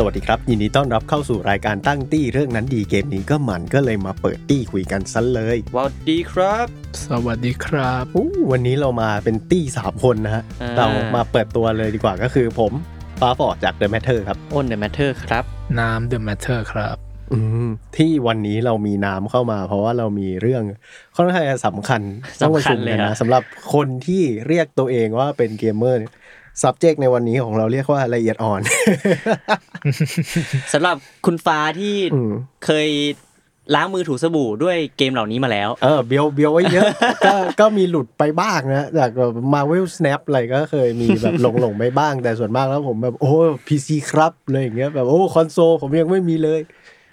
สวัสดีครับ ยินดีต้อนรับเข้าสู่รายการตั้งตี้เรื่องนั้นดีเกมนี้ก็มันก็เลยมาเปิดตี้คุยกันซะเลยสวัสดีครับ สวัสดีครับอู้วันนี้เรามาเป็นตี้สามคนนะฮะอ่า เรามาเปิดตัวเลยดีกว่าก็คือผมฟ้าฟอร์ดจาก The Matter ครับ อ้น The Matter ครับ น้ำ The Matter ครับ อืมที่วันนี้เรามีน้ำเข้ามา เพราะว่าเรามีเรื่องค่อนข้างจะสำคัญต้องประชุมสำคัญเลยกันเหรอนะสำหรับคนที่เรียกตัวเองว่าเป็นเกมเมอร์เนี่ย subject ในวันนี้ของเราเรียกว่าละเอียดอ่อนสำหรับคุณฟ้าที่อืมเคยล้างมือถูสบู่ด้วยเกมเหล่านี้มาแล้ว เออเบียวเบียวไว้เยอะ ก็ก็มีหลุดไปบ้างนะจากแบบ Marvel Snap อะไรก็เคยมีแบบหลงหลงๆไปบ้าง แต่ส่วนมากแล้วผมแบบ โอ้พีซีครับเลยอย่างเงี้ยแบบโอ้คอนโซลผมยังไม่มีเลย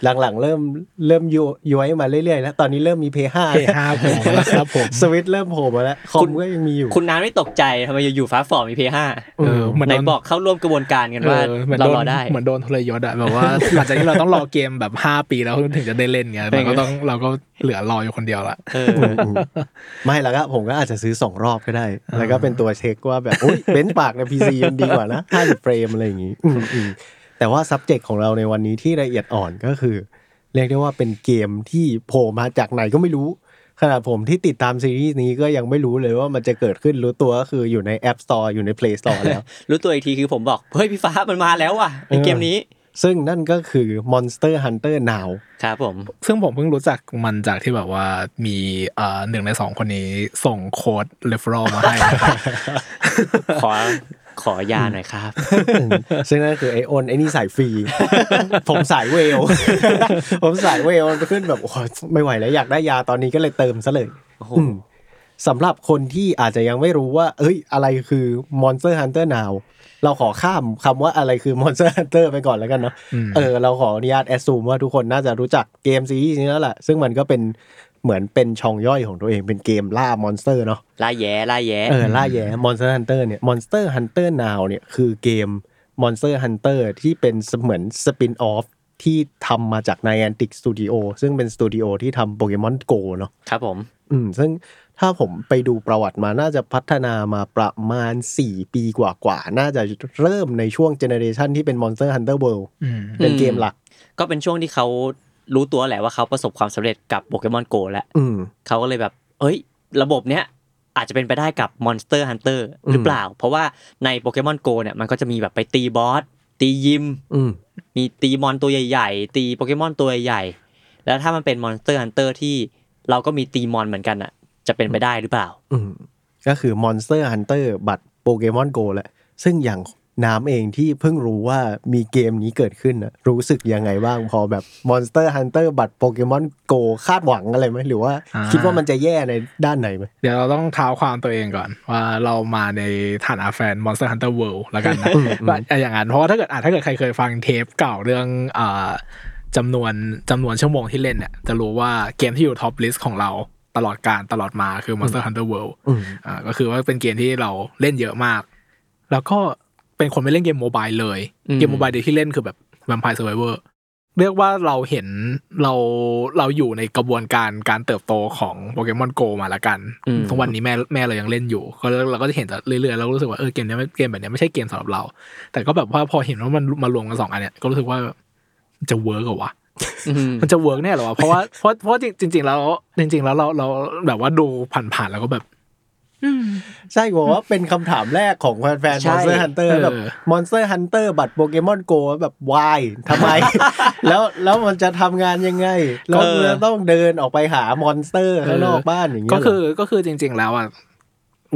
หลังๆ เริ่มเริ่มย้อยย้อยมาเรื่อยๆแล้วตอนนี้เริ่มมี P5 P5 โผล่มาแล้วครับผมสวิตเริ่มโผล่มาแล้วคอคุมณก็ยังมีอยู่ คุณน้ำไม่ตกใจทำไมอยู่ๆฟ้าฟอร์มีเพย์ห้าเออเหมือนไหนโดนบอกเข้าร่วมกระบวนการกันเอว่าอเหมือนเราโดนรอได้เหมือนโดนทรยศอะแบบว่าหลังจากที่เราต้องรอเกมแบบ5ปีแล้วถึงจะได้เล่นไงเราก็ต้องเราก็เหลือรออยู่คนเดียวละเอออืมไม่แล้วก็ผมก็อาจจะซื้อสองรอบก็ได้ แล้วก็เป็นตัวเช็คว่าแบบอุ้ยเบนช์ปากในพีซีมันดีกว่านะ50เฟรมอะไรอย่างงี้อืมอืม แต่ว่า subject ของเราในวันนี้ที่ละเอียดอ่อนก็คือ เรียกได้ว่าเป็นเกมที่โผล่มาจากไหนก็ไม่รู้ขนาดผมที่ติดตามซีรีส์นี้ก็ยังไม่รู้เลยว่ามันจะเกิดขึ้นรู้ตัวก็คืออยู่ใน App Store อยู่ใน Play Store แล้ว รู้ตัวอีกทีคือผมบอก เฮ้ยพี่ฟ้ามันมาแล้วว่ะในเกมนี้ ซึ่งนั่นก็คือ Monster Hunter Now ครับผม ซึ่งผมเพิ่งรู้จักมันจากที่แบบว่ามีเอ่อหนึ่งในสองคนนี้ส่งโค้ดเรฟเฟอรัลมาให้ขอ ขอยาหน่อยครับ ซึ่งนั่นคือไอโอนไอนี่สายฟรี ผมสายเวล ผมสายเวลมันขึ้นแบบโอ้ยไม่ไหวแล้วอยากได้ยาตอนนี้ก็เลยเติมซะเลยสำหรับคนที่อาจจะยังไม่รู้ว่า เอ้ย อะไรคือ Monster Hunter Now เราขอข้ามคำว่าอะไรคือ Monster Hunter ไปก่อนแล้วกันเนาะเออเราขออนุญาต assume ว่าทุกคนน่าจะรู้จักเกมซีรีส์นี้แล้วแหละซึ่งมันก็เป็น เหมือนเป็นช่องย่อยของตัวเองเป็นเกมล่ามอนสเตอร์เนาะล่าแย้ล่าแย้เออล่าแย้ Monster Hunter เนี่ย Monster Hunter Now เนี่ยคือเกม Monster Hunter ที่เป็นเหมือน spin-off ที่ทำมาจาก Niantic Studio ซึ่งเป็นสตูดิโอที่ทำโปเกมอน Go เนาะครับผม อืม ซึ่งถ้าผมไปดูประวัติมาน่าจะพัฒนามาประมาณ 4 ปีกว่าๆ น่าจะเริ่มในช่วงเจเนอเรชันที่เป็น Monster Hunter World อืมเป็นเกมหลัก ก็เป็นช่วงที่เขา รู้ตัวแหละว่าเขาประสบความสำเร็จกับโปเกมอนโกแล้วอืมเขาก็เลยแบบ เอ้ย ระบบเนี้ยอาจจะเป็นไปได้กับ Monster Hunter หรือเปล่า เพราะว่าในโปเกมอนโกเนี่ยมันก็จะมีแบบไปตีบอสตียิมอืมมีตีมอนตัวใหญ่ ๆ ตีโปเกมอนตัวใหญ่ๆแล้วถ้ามันเป็น Monster Hunter ที่เราก็มีตีมอนเหมือนกันอะ จะเป็นไปได้หรือเปล่าอืมก็คือ Monster Hunter บัตรโปเกมอนโกแหละซึ่งอย่าง น้ำเองที่เพิ่งรู้ว่ามีเกมนี้เกิดขึ้นนะรู้สึกยังไงบ้างพอแบบ Monster Hunter บัตรโปเกมอนโกคาดหวังอะไรไหมหรือว่าอ่าคิดว่ามันจะแย่ในด้านไหนไหมเดี๋ยวเราต้องเท้าความตัวเองก่อน ว่าเรามาในฐานะแฟน Monster Hunter World แล้วกันนะอืมอืมว่าอย่างนั้นเพราะว่าถ้าเกิดอะถ้าเกิดใครเคยฟังเทปเก่าเรื่องอ่าจำนวนจำนวนชั่วโมงที่เล่นเนี่ยจะรู้ว่าเกมที่อยู่ top list ของเราตลอดกาลตลอดมาคือ Monster Hunter World อืมอ่าก็คือว่าเป็นเกมที่เราเล่นเยอะมาก แล้วก็ เป็นคนไม่เล่นเกม mobile เลยอืมเกม mobile เดียวที่เล่นคือแบบ Vampire Survivor เรียกว่าเราเห็นเราเราอยู่ในกระบวนการการเติบโตของโปเกมอนโกมาละกันอืมทุกวันนี้แม่แม่เรายังเล่นอยู่ ก็เราก็จะเห็นเรื่อยๆแล้วรู้สึกว่าเออเกมเนี้ยไม่เกมแบบเนี้ยไม่ใช่เกมสำหรับเรา แต่ก็แบบว่าพอเห็นว่ามันมารวมกันสองอันเนี้ยก็รู้สึกว่ามันจะ work เหรอวะอืมมันจะ work แน่เหรอวะเพราะว่าเพราะเพราะจริงๆแล้วจริง ๆ แล้วเราเราแบบว่าดูผ่านๆแล้วก็แบบ ใช่บอกว่าเป็นคำถามแรกของแฟนๆใช่ Monster Hunter แบบเออ Monster Hunter but โปเกมอนโกแบบ why ทำไม แล้วแล้วมันจะทำงานยังไงแล้วเออมันจะต้องเดินออกไปหามอนสเตอร์ข้างนอกบ้านอย่างเงี้ยก็เหรคือก็คือจริง ๆ แล้วอะ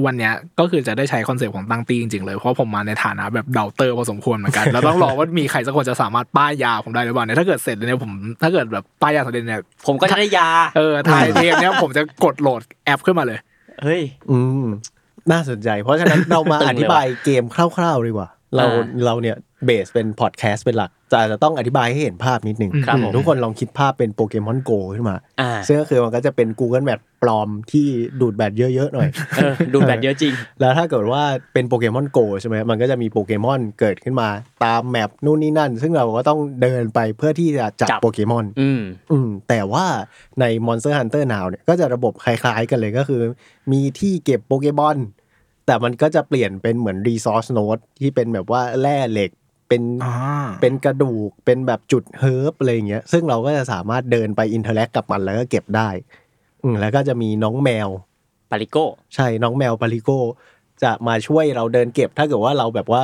วันเนี้ยก็คือจะได้ใช้คอนเซปต์ของตั้งตี้จริงๆเลย เพราะผมมาในฐานะแบบ doubter พอสมควรเหมือนกัน แล้วต้องรอว่ามีใครสักคนจะสามารถป้ายยาผมได้หรือเปล่าเนี่ยถ้าเกิดเสร็จเนี่ยผมถ้าเกิดแบบป้ายยาสำเร็จเนี่ยผมก็จะได้ยา เออท้ายเทปเนี้ยผมจะกดโหลดแอปขึ้นมาเลย เฮ้ย อืม น่าสนใจ เพราะฉะนั้นเรามาตึงอเลยว่ะธิบายเกมคร่าวๆดีกว่า เราอ่าเราเนี่ย เบสเป็นพอดแคสต์เป็นหลักจะอาจจะต้องอธิบายให้เห็นภาพนิดนึงครับผมทุกคนลองคิดภาพเป็นโปเกมอนโกขึ้นมาอ่าซึ่งก็คือมันก็จะเป็น Google Map ปลอมที่ดูดแบตเยอะๆหน่อยเออดูแบตเยอะจริง แล้วถ้าเกิดว่าเป็นโปเกมอนโกใช่ไหมมันก็จะมีโปเกมอนเกิดขึ้นมาตามแมปนู่นนี่นั่น ซึ่งเราก็ต้องเดินไปเพื่อที่จะจับจับโปเกมอนอืมอืมแต่ว่าใน Monster Hunter Now เนี่ยก็จะระบบคล้ายๆกันเลยก็คือ มีที่เก็บโปเกมอนแต่มันก็จะเปลี่ยนเป็นเหมือน Resource Node ที่เป็นแบบว่าแร่เหล็ก เป็นอ่าเป็นกระดูกเป็นแบบจุด herb อะไรอย่างเงี้ยซึ่งเราก็จะสามารถเดินไป interact กับมันแล้วก็เก็บได้ อืมแล้วก็จะมีน้องแมว Palico ใช่น้องแมว Palico จะมาช่วยเราเดินเก็บ ถ้าเกิดว่าเราแบบว่า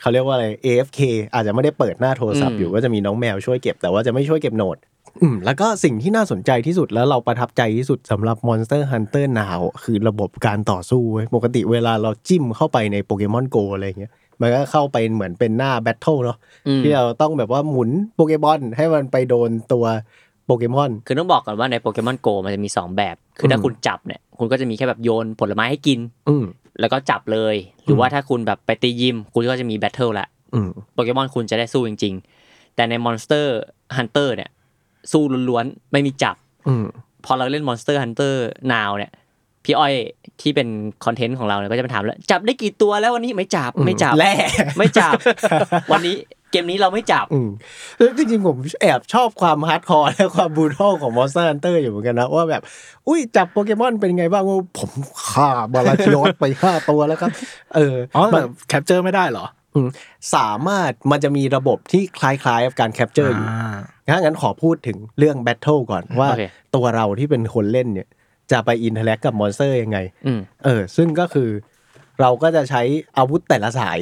เขาเรียกว่าอะไร AFK อาจจะไม่ได้เปิดหน้าโทรศัพท์อยู่ก็จะมีน้องแมวช่วยเก็บแต่ว่าจะไม่ช่วยเก็บ nodeอืมแล้วก็สิ่งที่น่าสนใจที่สุดแล้วเราประทับใจที่สุดสำหรับ Monster Hunter Now คือระบบการต่อสู้เว้ยปกติเวลาเราจิ้มเข้าไปในโปเกมอนโกอะไรเงี้ย มันก็เข้าไปเหมือนเป็นหน้า battle เนาะอืมที่เราต้องแบบว่าหมุนโปเกมอนให้มันไปโดนตัวโปเกมอน คือต้องบอกก่อนว่าในโปเกมอนโกมันจะมี 2 แบบ คือถ้าอืมคุณจับเนี่ยคุณก็จะมีแค่แบบโยนผลไม้ให้กิน อืมแล้วก็จับเลย หรือว่าถ้าคุณแบบไปตียิม คุณก็จะมี battle ละอืมโปเกมอนคุณจะได้สู้จริง ๆ แต่ใน Monster Hunter เนี่ย สู้ล้วนๆ ไม่มีจับอืมพอเราเล่น Monster Hunter Now เนี่ย พี่อ้อยที่เป็นคอนเทนต์ของเราเนี่ยก็จะมาถามแล้วจับได้กี่ตัวแล้ววันนี้ไม่จับไม่จับแร่ไม่จับ วันนี้เกมนี้เราไม่จับอืมแล้วจริงๆผมแอบชอบความ hardcore และความ brutal ของ Monster Hunter อยู่เหมือนกันนะ ว่าแบบ อุ้ยจับโปเกมอนเป็นไงบ้างว่าผมฆ่าบาลาชิออสไปห้าตัวแล้วครับ เอออ๋อแต่มัน capture ไม่ได้เหรออืมสามารถมันจะมีระบบที่คล้ายๆกับการ capture อยู่อ่าถ้างั้นขอพูดถึงเรื่อง battle ก่อนว่าโอเคตัวเราที่เป็นคนเล่นเนี่ย จะไป interact กับ monster ยังไงอืมเออ ซึ่งก็คือเราก็จะใช้อาวุธแต่ละสาย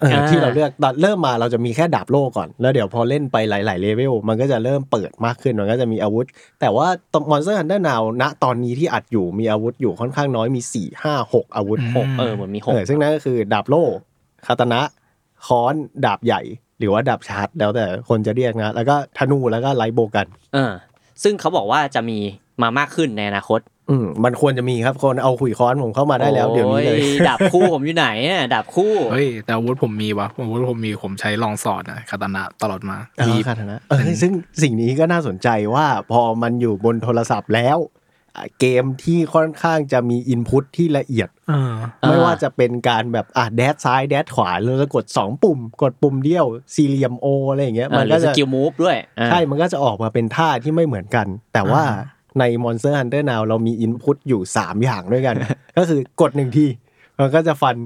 เอออ่าที่เราเลือกตอนเริ่มมาเราจะมีแค่ดาบโล่ก่อน แล้วเดี๋ยวพอเล่นไปหลาย ๆ เลเวล มันก็จะเริ่มเปิดมากขึ้น มันก็จะมีอาวุธ แต่ว่า Monster Hunter Now ณตอนนี้ที่อัดอยู่มีอาวุธอยู่ค่อนข้างน้อยมีสี่ห้าหกอาวุธหกเออเหมือนมีหกเอกอซึ่งนั่นก็คือดาบโล่คาตานะค้อนดาบใหญ่ หรือว่าดาบชาร์จแล้วแต่คนจะเรียกนะ แล้วก็ธนูแล้วก็ไลท์โบกัน เออ ซึ่งเขาบอกว่าจะมี มามากขึ้นในอนาคต อืมมันควรจะมีครับคนเอาขุยค้อนผมเข้ามาได้แล้วเดี๋ยวนี้เลยโอ้ดาบคู่ผมอยู่ไหนอะดาบคู่เฮ้ยแต่อาวุธผมมีวะอาวุธผมมีผมใช้ลองสอดนะคาตานะตลอดมาอ๋อมีคาตานะเออซึ่งสิ่งนี้ก็น่าสนใจว่าพอมันอยู่บนโทรศัพท์แล้วอะเกมที่ค่อนข้างจะมีอินพุตที่ละเอียดเอออ่าไม่ว่าจะเป็นการแบบอะแดดซ้ายแดดขวาเราจะกด 2 ปุ่ม กดปุ่มเดียวสี่เหลี่ยมโออะไรอย่างเงี้ยเออมันหรืก็อสจะกิลมูฟด้วยอ่าใช่มันก็จะออกมาเป็นท่าที่ไม่เหมือนกัน แต่ว่า ใน Monster Hunter Now เรามีอินพุตอยู่ 3 อย่างด้วยกัน ก็คือกดหนึ่งทีมันก็จะฟัน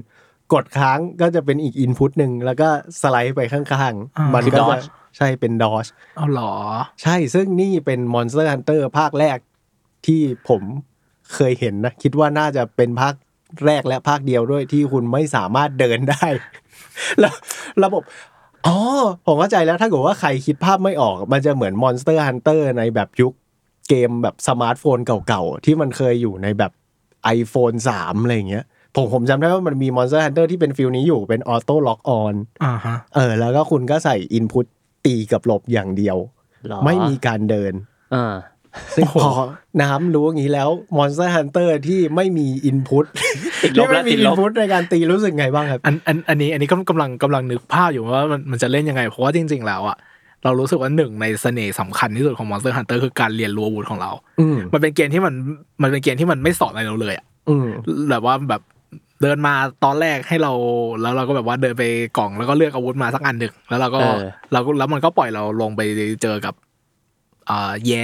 กดค้างก็จะเป็นอีกอินพุตหนึ่งแล้วก็สไลด์ไปข้างอ่าๆมันคือก็จะ dodge ใช่เป็นดอชเอาเหรอ ใช่ซึ่งนี่เป็น Monster Hunter ภาคแรกที่ผมเคยเห็นนะ คิดว่าน่าจะเป็นภาคแรกและภาคเดียวด้วยที่คุณไม่สามารถเดินได้ แล้วระบบอ๋อผมเข้าใจแล้วถ้าเกิดว่าใครคิดภาพไม่ออก มันจะเหมือน Monster Hunter ในแบบยุค เกมแบบสมาร์ทโฟนเก่าๆ ที่มันเคยอยู่ในแบบ iPhone 3 อะไรอย่างเงี้ยผมผมจำได้ว่ามันมี Monster Hunter ที่เป็น feel นี้อยู่เป็น auto lock on อ่าฮะเออ แล้วก็คุณก็ใส่ input ตีกับหลบอย่างเดียวหรอไม่มีการเดินอ่าซึ่งพอน้ำรู้อย่างนี้แล้ว Monster Hunter ที่ไม่มีอินพุตติดลที่บแล้ไม่วมีติดอิลนบพุตในการตีรู้สึกไงบ้างครับ อันอันอันนี้อันนี้ก็กำลังกำลังนึกภาพอยู่ว่ามันมันจะเล่นยังไง เพราะว่าจริง ๆ แล้วอะ เรารู้สึกว่าหนึ่งในเสน่ห์สำคัญที่สุดของ Monster Hunter คือการเรียนรู้อาวุธของเรา อืมมันเป็นเกมที่มันมันเป็นเกมที่มันไม่สอนอะไรเราเลยอะอืมแบบว่าแบบเดินมาตอนแรกให้เราแล้วเราก็แบบว่าเดินไปกล่องแล้วก็เลือกอาวุธมาสักอันหนึ่งแล้วเราก็เออเราก็แล้วมันก็ปล่อยเราลงไปเจอกับอ่าแย้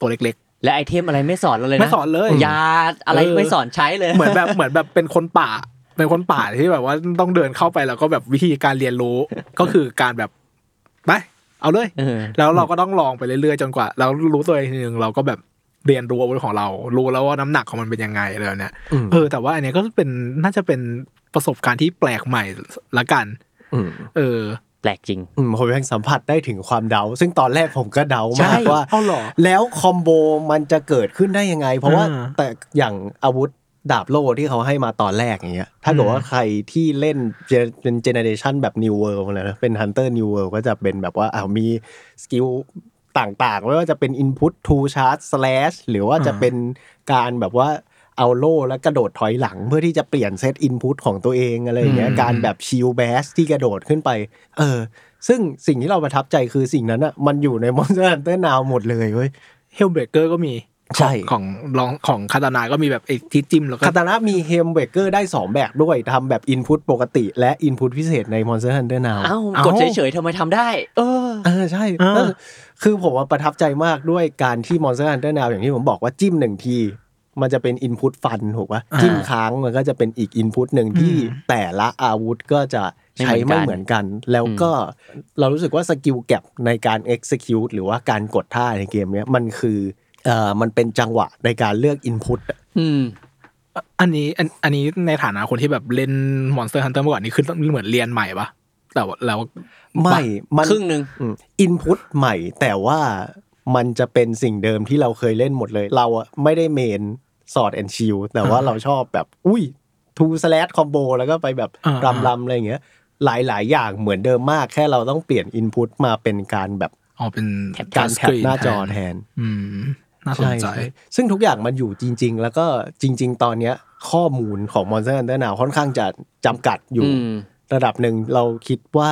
ตัวเล็กและไอเทมอะไรไม่สอนเราเลยๆนะไม่สอนเลย ยาอะไรเออไม่สอนใช้เลยเหมือนแบบเหมือนแบบเป็นคนป่าเป็นคนป่าที่แบบว่าต้องเดินเข้าไปแล้วก็แบบวิธีการเรียนรู้ ก็คือการแบบไป เอาเลยเออแล้วเราก็ต้องลองไปเรื่อยๆจนกว่าเรารู้ตัวเองทีนึงเราก็แบบเรียนรู้อาวุธของเรา รู้แล้วว่าน้ำหนักของมันเป็นยังไงอะไรแบบเนี้ยอืมเออแต่ว่าอันเนี้ยก็เป็นน่าจะเป็นประสบการณ์ที่แปลกใหม่ละกันอืมเออ แปลกจริงอืมผมยังสัมผัสได้ถึงความเดา ซึ่งตอนแรกผมก็เดาใช่มากว่าเอาเหรอแล้ว combo มันจะเกิดขึ้นได้ยังไง เพราะว่าอ่าแต่อย่างอาวุธ ดาบโล่ที่เขาให้มาตอนแรกอย่างเงี้ย ถ้าเกิดว่าใครที่เล่น gen เป็น generation แบบ New World เลยนะเป็น Hunter New World ก็จะเป็นแบบว่าอ้าวมี skill ต่างๆ ไม่ว่าจะเป็น Input to Charge Slash หรือว่าจะเป็นการแบบว่าเอาโล่แล้วกระโดดถอยหลังเพื่อที่จะเปลี่ยน set input ของตัวเองอะไรอย่างเงี้ยอืมการแบบ shield bash ที่กระโดดขึ้นไป เออ ซึ่งสิ่งที่เราประทับใจคือสิ่งนั้นอะมันอยู่ใน Monster Hunter Now หมดเลยเว้ย helm breaker ก็มี ใช่ของ long sword คาตานาก็มีแบบไอ้ที่จิ้มแล้วก็คาตานะมี helm breaker ได้ 2 แบบด้วยทำแบบ input ปกติ และ input พิเศษใน Monster Hunter Now เอ้าเอ้ากดเฉยๆทำไมทำได้ เออเออใช่อ่าเออคือผมว่าประทับใจมากด้วยการที่ Monster Hunter Now อย่างที่ผมบอกว่าจิ้มหนึ่งทีมันจะเป็นอินพุตฟันถูกปะจิ้มค้างมันก็จะเป็นอีกอินพุตหนึ่งที่แต่ละอาวุธก็จะใช้ไม่เหมือนกัน แล้วก็เรารู้สึกว่าสกิลแก็บในการ execute หรือว่าการกดท่าในเกมเนี้ยมันคือ เอ่อมันเป็นจังหวะในการเลือกอินพุตอืมอันนี้อันอันนี้ในฐานะคนที่แบบเล่น Monster Hunter เมื่อก่อนนี้คือต้องเหมือนเรียนใหม่ปะแต่ว่าแล้วไม่มันครึ่งหนึ่งอินพุตใหม่ แต่ว่ามันจะเป็นสิ่งเดิมที่เราเคยเล่นหมดเลย เราอะไม่ได้เมนสอดแอนชิลแต่ว่าเราชอบแบบ อุ้ยทูสแลชคอมโบแล้วก็ไปแบบอ่ารำรำอะไรอย่างเงี้ย หลาย ๆ อย่างเหมือนเดิมมากแค่เราต้องเปลี่ยนอินพุตมาเป็นการแบบอ๋อเป็นการแท็บหน้าจอแทน อืม น่าสนใช่ใจใช่ซึ่งทุกอย่างมันอยู่จริง ๆ แล้วก็จริง ๆ ตอนเนี้ยข้อมูลของ Monster Hunter Now ค่อนข้างจะจำกัดอยู่อืมระดับหนึ่งเราคิดว่า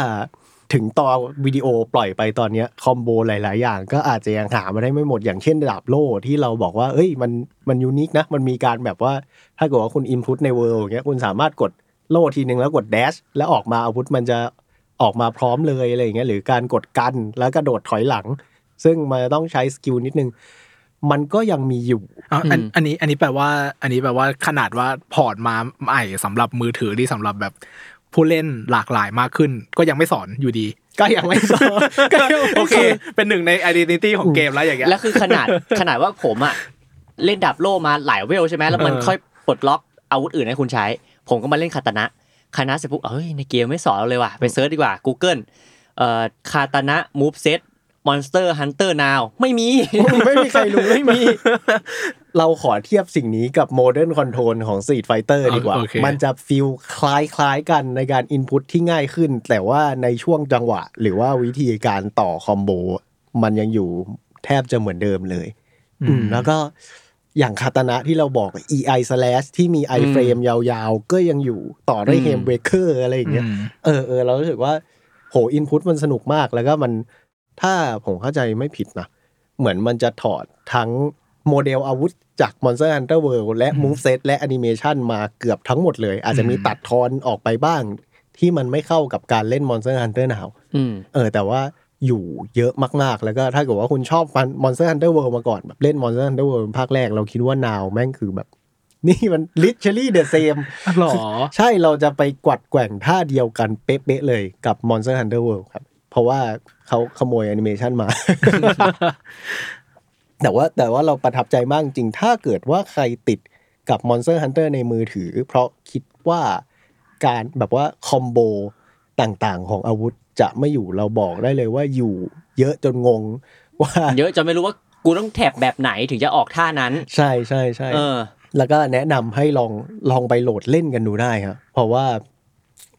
ถึงตอนวิดีโอปล่อยไปตอนเนี้ย combo หลาย ๆ อย่าง ก็อาจจะยังหามาได้ไม่หมดอย่างเช่นดาบโล่ที่เราบอกว่าเอ้ยมันมัน unique นะ มันมีการแบบว่าถ้าเกิดว่าคุณ input ใน World อย่างเงี้ยคุณสามารถกดโล่ทีหนึ่งแล้วกด dash แล้วออกมาอาวุธมันจะออกมาพร้อมเลยอะไรอย่างเงี้ยหรือการกดกันแล้วกระโดดถอยหลัง ซึ่งมันต้องใช้ skill นิดนึง มันก็ยังมีอยู่อ๋ออันอืมอันนี้ อันนี้แปลว่า อันนี้แปลว่าขนาดว่า port มาใหม่สำหรับมือถือที่สำหรับแบบผู้เล่นหลากหลายมากขึ้น ก็ยังไม่สอนอยู่ดีก็ยังไม่สอนก็ยังไม่โอเคสอนเป็นหนึ่งใน identity ของเกมแล้วอย่างเงี้ยแล้วคือขนาดขนาดว่าผมอะเล่นดาบโล่มาหลายเวลใช่ไหมแล้วมันเออค่อยปลดล็อกอาวุธอื่นให้คุณใช้ ผมก็มาเล่นคาตานะคาตานะเสร็จปุ๊บเฮ้ยในเกมไม่สอนเราเลยว่ะไป search ดีกว่า Google เอ่อคาตานะ moveset Monster Hunter Now ไม่มี ไม่มีใครรู้ไม่มี เราขอเทียบสิ่งนี้กับ modern control ของ Street Fighter ดีกว่าโอเคมันจะ feel คล้ายคล้ายๆกันในการ input ที่ง่ายขึ้น แต่ว่าในช่วงจังหวะ หรือว่าวิธีการต่อ combo มันยังอยู่แทบจะเหมือนเดิมเลยอืมแล้วก็อย่างคาตานะที่เราบอก iai slash ที่มี i frame ยาวๆ ก็ยังอยู่ต่อด้วยอืม helm breaker อะไรอย่างเงี้ยอืมเออเออเรารู้สึกว่าโห input มันสนุกมากแล้วก็มัน ถ้าผมเข้าใจไม่ผิดนะ เหมือนมันจะถอดทั้งโมเดลอาวุธจาก Monster Hunter World และ Moveset และ Animation มาเกือบทั้งหมดเลย อาจจะมีตัดทอนออกไปบ้าง ที่มันไม่เข้ากับการเล่น Monster Hunter Now อืมเออ แต่ว่าอยู่เยอะมาก ๆ แล้วก็ถ้าเกิดว่าคุณชอบ Monster Hunter World มาก่อนแบบเล่น Monster Hunter World ภาคแรกเราคิดว่า Now แม่งคือแบบ นี่มัน literally the same หรอ ใช่เราจะไปกวัดแกว่งท่าเดียวกันเป๊ะๆเลยกับ Monster Hunter World ครับเพ ราะว่าเขาขโมยแอนิเมชันมา แต่ว่าแต่ว่าเราประทับใจมากจริง ถ้าเกิดว่าใครติดกับ Monster Hunter ในมือถือ เพราะคิดว่าการแบบว่าคอมโบต่างๆ ของอาวุธจะไม่อยู่เราบอกได้เลยว่าอยู่เยอะจนงงว่า เยอะจนไม่รู้ว่ากูต้องแท็บแบบไหนถึงจะออกท่านั้น ใช่ใช่ใช่เออแล้วก็แนะนำให้ลองลองไปโหลดเล่นกันดูได้ครับเพราะว่า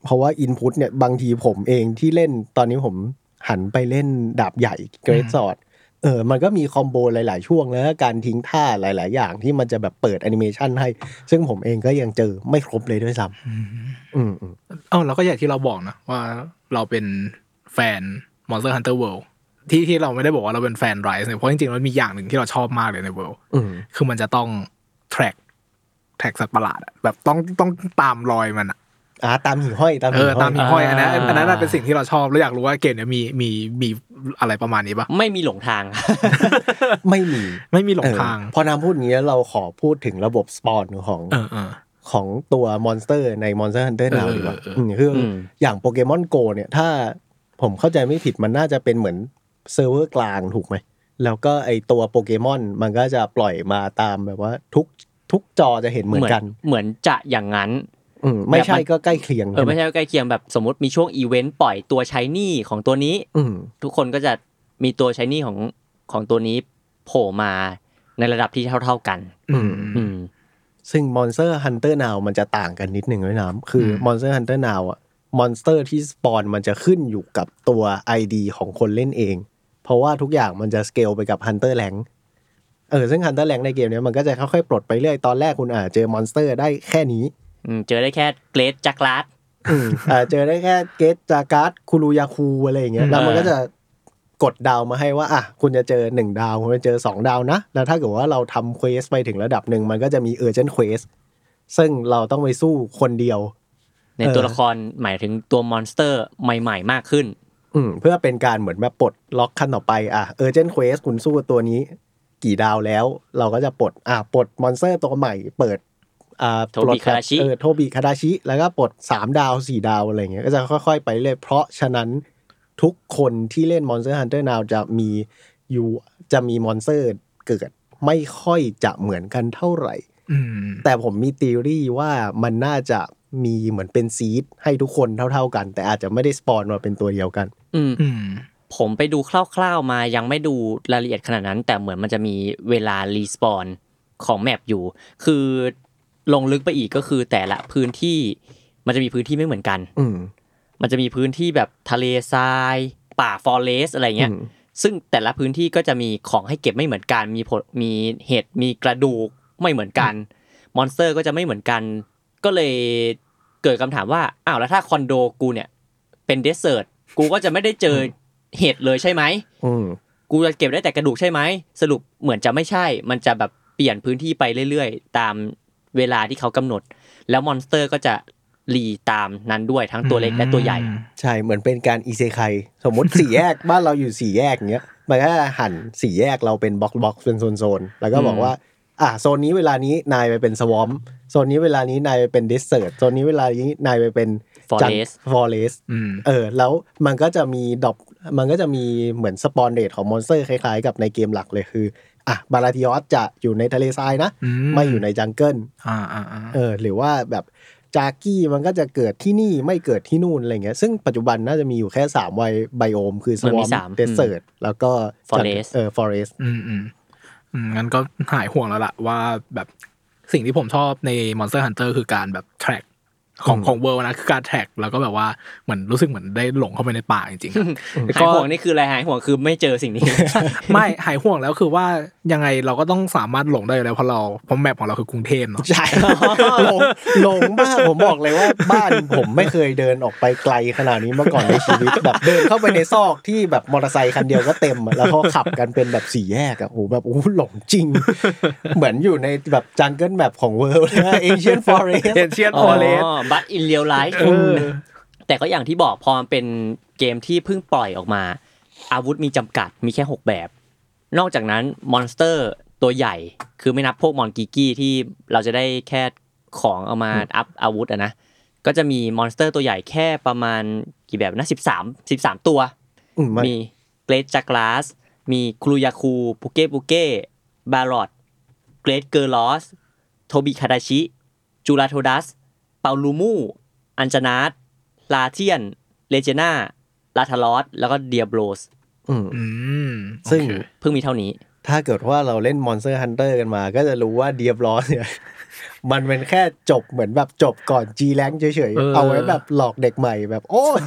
เพราะว่าอินพุตเนี่ยบางทีผมเองที่เล่นตอนนี้ผมหันไปเล่นดาบใหญ่เกรดสอดเออ มันก็มีคอมโบหลาย ๆ ช่วงแล้วก็การทิ้งท่าหลาย ๆ อย่างที่มันจะแบบเปิดแอนิเมชันให้ ซึ่งผมเองก็ยังเจอไม่ครบเลยด้วยซ้ำอืมอืมเออแล้วก็อย่างที่เราบอกนะ ว่าเราเป็นแฟน Monster Hunter World ที่ที่เราไม่ได้บอกว่าเราเป็นแฟนไรส์เนี่ยเพราะจริง ๆ มันมีอย่างหนึ่งที่เราชอบมากเลยใน World อืมคือมันจะต้อง track track สัตว์ประหลาดอะแบบต้องต้องตามรอยมันอะ อ่าตามหิ่งห้อยตามเอหิ่องห้อยตามหิ่งห้อยอันนั้นอ่าอันนั้นน่ะเป็นสิ่งที่เราชอบแล้วอยากรู้ว่าเกมเนี้ยมีมีมีอะไรประมาณนี้ปะไม่มีหลงทาง ไม่มีไม่มีหลงทาง เออพอน้ำพูดอย่างนี้แล้วเราขอพูดถึงระบบสปอนของเออเออ ของตัว monster ใน Monster Hunter เออ Now ดีกว่าเออเออมคืออม อย่าง Pokémon GO เนี่ยถ้าผมเข้าใจไม่ผิดมันน่าจะเป็นเหมือนเซิร์ฟเวอร์กลางถูกไหม แล้วก็ไอตัว Pokémon มันก็จะปล่อยมาตามแบบว่าทุกทุกจอจะเห็นเหมือนกัน เหมือนจะอย่างนั้นอืม ไม่ใช่แบบมันก็ใกล้เคียงเออไม่ใช่ไหมใช่ใกล้เคียงแบบสมมติมีช่วงอีเวนต์ปล่อยตัว shiny ของตัวนี้ อืมทุกคนก็จะมีตัว shiny ของของตัวนี้โผล่มาในระดับที่เท่า ๆกันอืมอืมซึ่ง Monster Hunter Now มันจะต่างกันนิดหนึ่งด้วยนะคืออม Monster Hunter Now อะ monster ที่ spawn มันจะขึ้นอยู่กับตัว ID ของคนเล่นเอง เพราะว่าทุกอย่างมันจะสเกลไปกับ Hunter Rank เออซึ่ง Hunter Rank ในเกมเนี้ยมันก็จะค่อยๆ ปลดไปเรื่อย ตอนแรกคุณอาจเจอ monster ได้แค่นี้อืม เจอได้แค่ Great Jagras อืมอ่าเจอได้แค่ Great Jagras Kulu-Ya-Ku อะไรอย่างเงี้ยแล้วมันก็จะกดดาวมาให้ว่าอะคุณจะเจอหนึ่งดาวคุณจะเจอสองดาวนะ แล้วถ้าเกิดว่าเราทำ quest ไปถึงระดับหนึ่งมันก็จะมี urgent quest ซึ่งเราต้องไปสู้คนเดียว ในเออตัวละครหมายถึงตัว monster ใหม่ ๆ มากขึ้น อืมเพื่อเป็นการเหมือนแบบปลดล็อกขั้นต่อไปอะ urgent quest คุณสู้กับตัวนี้ กี่ดาวแล้ว เราก็จะปลดอะปลด monster ตัวใหม่ เปิดอ่า Tobi ปลด Kadachi เออ Tobi-Kadachi แล้วก็ปลดสามดาวสี่ดาวอะไรเงี้ยก็จะค่อยๆ ไปเรื่อยเพราะฉะนั้นทุกคนที่เล่น Monster Hunter Now จะมีอยู่จะมี monster เกิดไม่ค่อยจะเหมือนกันเท่าไหร่อืมแต่ผมมี theory ว่ามันน่าจะมีเหมือนเป็น seed ให้ทุกคนเท่า ๆกัน แต่อาจจะไม่ได้ spawn มาเป็นตัวเดียวกัน อืมอืมผมไปดูคร่าวๆมายังไม่ดูรายละเอียดขนาดนั้น แต่เหมือนมันจะมีเวลา respawn ของ map อยู่ คือ ลงลึกไปอีกก็คือแต่ละพื้นที่มันจะมีพื้นที่ไม่เหมือนกัน อืมมันจะมีพื้นที่แบบทะเลทราย ป่า forest อะไรเงี้ยอืมซึ่งแต่ละพื้นที่ก็จะมีของให้เก็บไม่เหมือนกัน มีผลมีเห็ดมีกระดูกไม่เหมือนกัน มอนสเตอร์ก็จะไม่เหมือนกัน ก็เลยเกิดคำถามว่าอ้าวแล้วถ้าคอนโดกูเนี่ย เป็น desert กูก็จะไม่ได้เจอเห็ดเลยใช่ไหมอืมกูจะเก็บได้แต่กระดูกใช่ไหมสรุปเหมือนจะไม่ใช่ มันจะแบบเปลี่ยนพื้นที่ไปเรื่อยๆ ตาม เวลาที่เขากำหนด แล้วมอนสเตอร์ก็จะรีตามนั้นด้วยทั้งตัวเล็กและตัวใหญ่ ใช่เหมือนเป็นการ isekai สมมติสี่แยกบ้านเราอยู่สี่แยกอย่างเงี้ยมันก็หั่นสี่แยกเราเป็นบล็อกบล็อกเป็นโซนโซนๆแล้วก็บอกว่าอะโซนนี้เวลานี้นายไปเป็น swamp โซนนี้เวลานี้นายไปเป็น desert โซนนี้เวลานี้นายไปเป็น Forest ฟอเรสอืมเออ แล้วมันก็จะมีดอกมันก็จะมีเหมือน spawn rate ของมอนสเตอร์คล้ายๆ กับในเกมหลักเลยคือ อะบาราทิออสจะอยู่ในทะเลทรายนะอืมไม่อยู่ในจังเกิลอ่าอ่าอ่าเออหรือว่าแบบจากกี้มันก็จะเกิดที่นี่ไม่เกิดที่นู่นอะไรเงี้ยซึ่งปัจจุบันน่าจะมีอยู่แค่สามวัยไบโอม คือสมันวมีอมสามเดสเซอร์แล้วก็ Forest เออฟอเรสอืมอืมอืมงั้นก็หายห่วงแล้วล่ะว่าแบบสิ่งที่ผมชอบใน Monster Hunter คือการแบบ track ของของเวิร์นะคือการแท็กแล้วก็แบบว่าเหมือนรู้สึกเหมือนได้หลงเข้าไปในป่าจริงๆอะแล้วก็หายห่วงนี่คืออะไรหายห่วงคือไม่เจอสิ่งนี้ ไม่หายห่วงแล้วคือว่ายังไงเราก็ต้องสามารถหลงได้อยู่แล้วเพราะเราเพราะ map ของเราคือกรุงเทพเนาะใช่หลงหลงมากผมบอกเลยว่าบ้านผมไม่เคยเดินออกไปไกลขนาดนี้มาก่อนในชีวิตแบบเดินเข้าไปในซอกที่แบบมอเตอร์ไซค์คันเดียวก็เต็มอะแล้วเขาขับกันเป็นแบบสี่แยกอะโอ้โหแบบโอ้โหหลงจริง เหมือนอยู่ในแบบ jungle แบบของ World นะ Ancient Forest อ๋อ Ancient Forest but in real life เออแต่ก็อย่างที่บอกพอมันเป็นเกมที่เพิ่งปล่อยออกมา อาวุธมีจำกัดมีแค่ 6 แบบ นอกจากนั้นมอนสเตอร์ตัวใหญ่คือไม่นับพวกมอนกีกี้ที่เราจะได้แค่ของเอามาอัพอาวุธอะนะก็จะมีมอนสเตอร์ตัวใหญ่แค่ประมาณกี่แบบนะสิบสามสิบสามตัวอืมมันมี Great Jagras มี Kulu-Ya-Ku Pukei-Pukei Barroth Great Girros Tobi-Kadachi Jyuratodus Paolumu Anjanath Rathian Legiana Rathalos แล้วก็ Diablosอืมอืมซึ่งโอเคเพิ่งมีเท่านี้ ถ้าเกิดว่าเราเล่น Monster Hunter กันมา ก็จะรู้ว่า Diablos เนี่ย มันเป็นแค่จบเหมือนแบบจบก่อน G แ a งเฉยเออๆเอาไว้แบบหลอกเด็กใหม่แบบ โอ้ย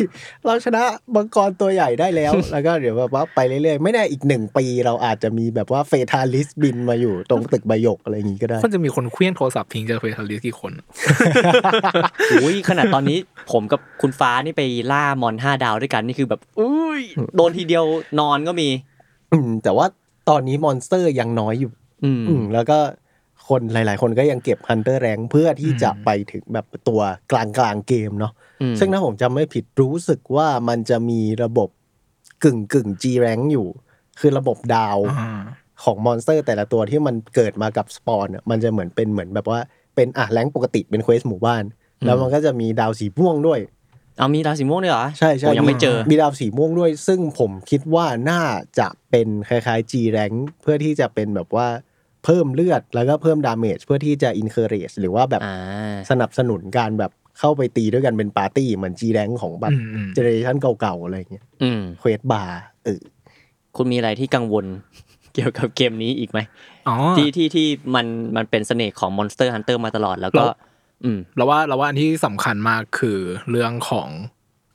เราชนะมังกรตัวใหญ่ได้แล้ว แล้วก็เดี๋ยวแบบว่าไปเรื่อยๆ ไม่แน่อีกหนึ่งปีเราอาจจะมีแบบว่า Fatalis บินมาอยู่ตรงตึกใบหยกอะไรอย่างงี้ก็ได้ก็จะมีคนเขวี้ยงโทรศัพท์ทิ้งจากเฟซลิสกี่คนอุ้ยขนาดตอนนี้ผมกับคุณฟ้านี่ไปล่ามอนห้าดาวด้วยกันนี่คือแบบอุ้ยโดนทีเดียวนอนก็มี อืมแต่ว่าตอนนี้มอนสเตอร์ยังน้อยอยู่ อืมอืมแล้วก็ คนหลาย ๆ คนก็ยังเก็บ hunter rank เพื่อที่จะอืมไปถึงแบบตัวกลางกลางๆเกมเนาะอืมซึ่งถ้าผมจำไม่ผิดรู้สึกว่ามันจะมีระบบกึ่งกึ่ง G rank อยู่ คือระบบดาวอ่าของมอนสเตอร์แต่ละตัวที่มันเกิดมากับ spawn อะมันจะเหมือนเป็นเหมือนแบบว่าเป็นอะ rank ปกติเป็น quest หมู่บ้าน แล้วมันก็จะมีดาวสีม่วงด้วยเอามีดาวสีม่วงด้วยเหรอใช่ใช่โอ้ยังไม่เจอ มีดาวสีม่วงด้วย ซึ่งผมคิดว่าน่าจะเป็นคล้ายๆ G rank เพื่อที่จะเป็นแบบว่า เพิ่มเลือดแล้วก็เพิ่ม damage เพื่อที่จะ encourage หรือว่าแบบอ่าสนับสนุนการแบบเข้าไปตีด้วยกันเป็นปาร์ตี้เหมือน G rank ของแบบอืมอืม generation เก่าๆอะไรอย่างเงี้ยอืม quest บาร์เออคุณมีอะไรที่กังวลเกี่ยวกับเกมนี้อีกไหมอ๋อที่ที่ที่มันมันเป็นเสน่ห์ของ Monster Hunter มาตลอดแล้วก็แล้วอืมเราว่าเราว่าอันที่สำคัญมากคือเรื่องของ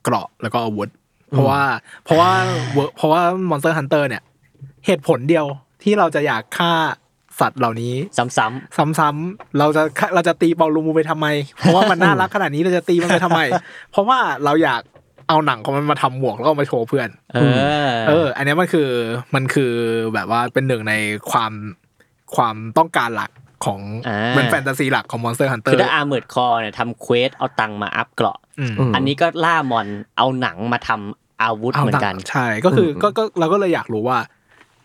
เกราะแล้วก็อาวุธ เพราะว่า เพราะว่าเวอร์เพราะว่า Monster Hunter เนี่ย เหตุผลเดียวที่เราจะอยากฆ่า สัตว์เหล่านี้ ซ้ำซ้ำๆเราจะเราจะตีเปาลูมูไปทำไม เพราะว่ามันน่ารักขนาดนี้เราจะตีมันไปทำไม เพราะว่าเราอยากเอาหนังของมันมาทำหมวกแล้วเอามาโชว์เพื่อนๆเออ เออ อันเนี้ยมันคือมันคือแบบว่าเป็นหนึ่งในความความต้องการหลักของอ่าเป็นแฟนตาซีหลักของ Monster Hunter คือถ้าอาร์เมิร์ดคอเนี่ยทำ quest เอาตังค์มาอัพเกราะอืมอืมอันนี้ก็ล่ามอนเอาหนังมาทำอาวุธเหมือนกัน ใช่ ก็คืออมก็ก็เราก็เลยอยากรู้ว่า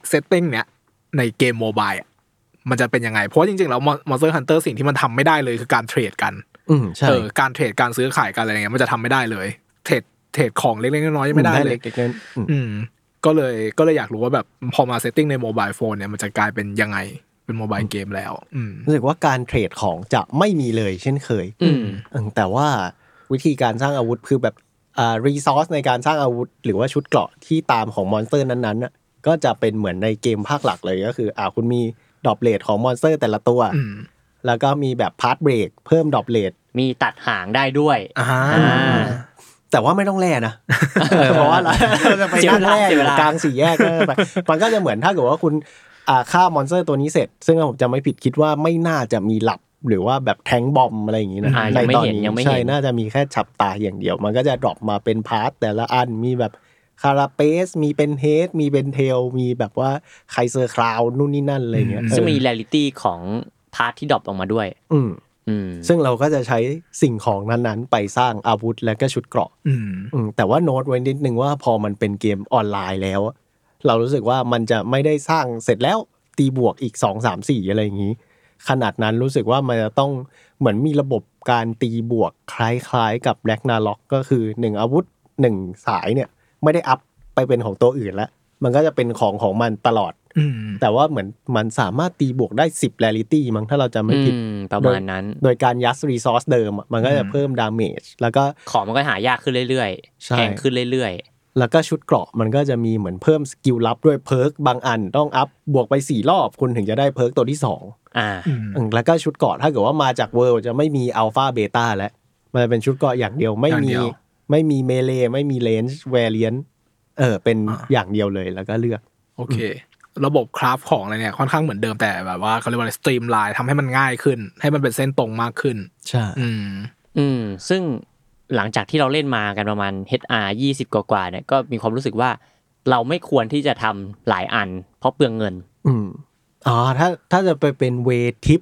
setting เนี้ยในเกม mobile อะ มันจะเป็นยังไง เพราะว่าจริงๆแล้ว Monster Hunter สิ่งที่มันทำไม่ได้เลยคือการ trade กันอืมใช่เออการ trade การซื้อขายกันอะไรเงี้ยมันจะทำไม่ได้เลย trade trade ของเล็กๆน้อยๆยังไม่ได้เลยเล็กๆน้อยๆอืมอืมก็เลยก็เลยอยากรู้ว่าแบบพอมา setting ใน mobile phone เนี่ยมันจะกลายเป็นยังไงเป็น mobile game แล้วอืมรู้สึกว่าการ trade ของจะไม่มีเลยเช่นเคยอืมอืมแต่ว่าวิธีการสร้างอาวุธคือแบบอ่า resource ในการสร้างอาวุธ หรือว่าชุดเกราะที่ตามของมอนสเตอร์นั้นๆน่ะก็จะเป็นเหมือนในเกมภาคหลักเลยก็คืออ่าคุณมี drop rate ของมอนสเตอร์แต่ละตัวอืมแล้วก็มีแบบ part break เพิ่ม drop rate มีตัดหางได้ด้วยอ่าอ่าแต่ว่าไม่ต้องแล่นะเออเพราะว่าเราเราจะไปเสียเวลานั่เวงลาแล่เสีอยเวยู่กลางสี่แยกก็ไปมันก็จะเหมือนถ้าเกิดว่าคุณอ่าฆ่ามอนสเตอร์ตัวนี้เสร็จ ซึ่งผมจำไม่ผิดคิดว่าไม่น่าจะมีหลับหรือว่าแบบ tranq bomb อะไรอย่างนี้นะอ่าในตอนนี้ยังไม่เห็น ใช่ยังไม่เห็นน่าจะมีแค่จับตายอย่างเดียว มันก็จะ drop มาเป็น part แต่ละอันมีแบบ carapaceมีเป็น head มีเป็น tail มีแบบว่า Kaiser Crown นู่นนี่นั่นอะไรอย่างเงี้ยซึ่งมีเออ rarityยลิตี้ของ part ที่ drop ออกมาด้วยอืมอืมซึ่งเราก็จะใช้สิ่งของนั้นๆ ไปสร้างอาวุธและก็ชุดเกราะอืมอืมแต่ว่าโน้ตไว้นิดนึงว่าพอมันเป็นเกมออนไลน์แล้ว เรารู้สึกว่ามันจะไม่ได้สร้างเสร็จแล้วตีบวกอีกสองสามสี่อะไรอย่างนี้ ขนาดนั้นรู้สึกว่ามันจะต้องเหมือนมีระบบการตีบวกคล้ายๆ กับ Ragnarok ก็คือหนึ่งอาวุธหนึ่งสายเนี่ย ไม่ได้อัพไปเป็นของตัวอื่นแล้วมันก็จะเป็นของของมันตลอดอืมแต่ว่าเหมือนมันสามารถตีบวกได้สิบ r รลิตี้มั้งถ้าเราจะไม่อืผิดมประมาณนั้น โดยการยัด resource เดิมอะมันก็จะเพิ่ม damage แล้วก็ของมันก็หายากขึ้นเรื่อยใช่ๆแพงขึ้นเรื่อยแล้วก็ชุดเกราะมันก็จะมีเหมือนเพิ่ม skill ลับด้วย perk บางอันต้องอัพบวกไปสี่รอบคุณถึงจะได้ perk ตัวที่สองๆอ่าอืมอืมแล้วก็ชุดเกราะถ้าเกิดว่ามาจาก World จะไม่มี alpha beta แล้วมันจะเป็นชุดเกราะอย่างเดียวไม่อย่างมีเดียว ไม่มี melee ไม่มี range แวเลียนเออเป็นอ่าอย่างเดียวเลยแล้วก็เลือก โอเค ระบบ craft ของอะไรเนี่ยค่อนข้างเหมือนเดิมแต่แบบว่าเขาเรียกว่าอะไร streamline ทำให้มันง่ายขึ้น ให้มันเป็นเส้นตรงมากขึ้น ใช่ อืม อืม ซึ่งหลังจากที่เราเล่นมากันประมาณ HR 20 กว่าๆเนี่ยก็มีความรู้สึกว่า เราไม่ควรที่จะทำหลายอัน เพราะเปลืองเงิน อืมอ๋อถ้าถ้าจะไปเป็นเวทิป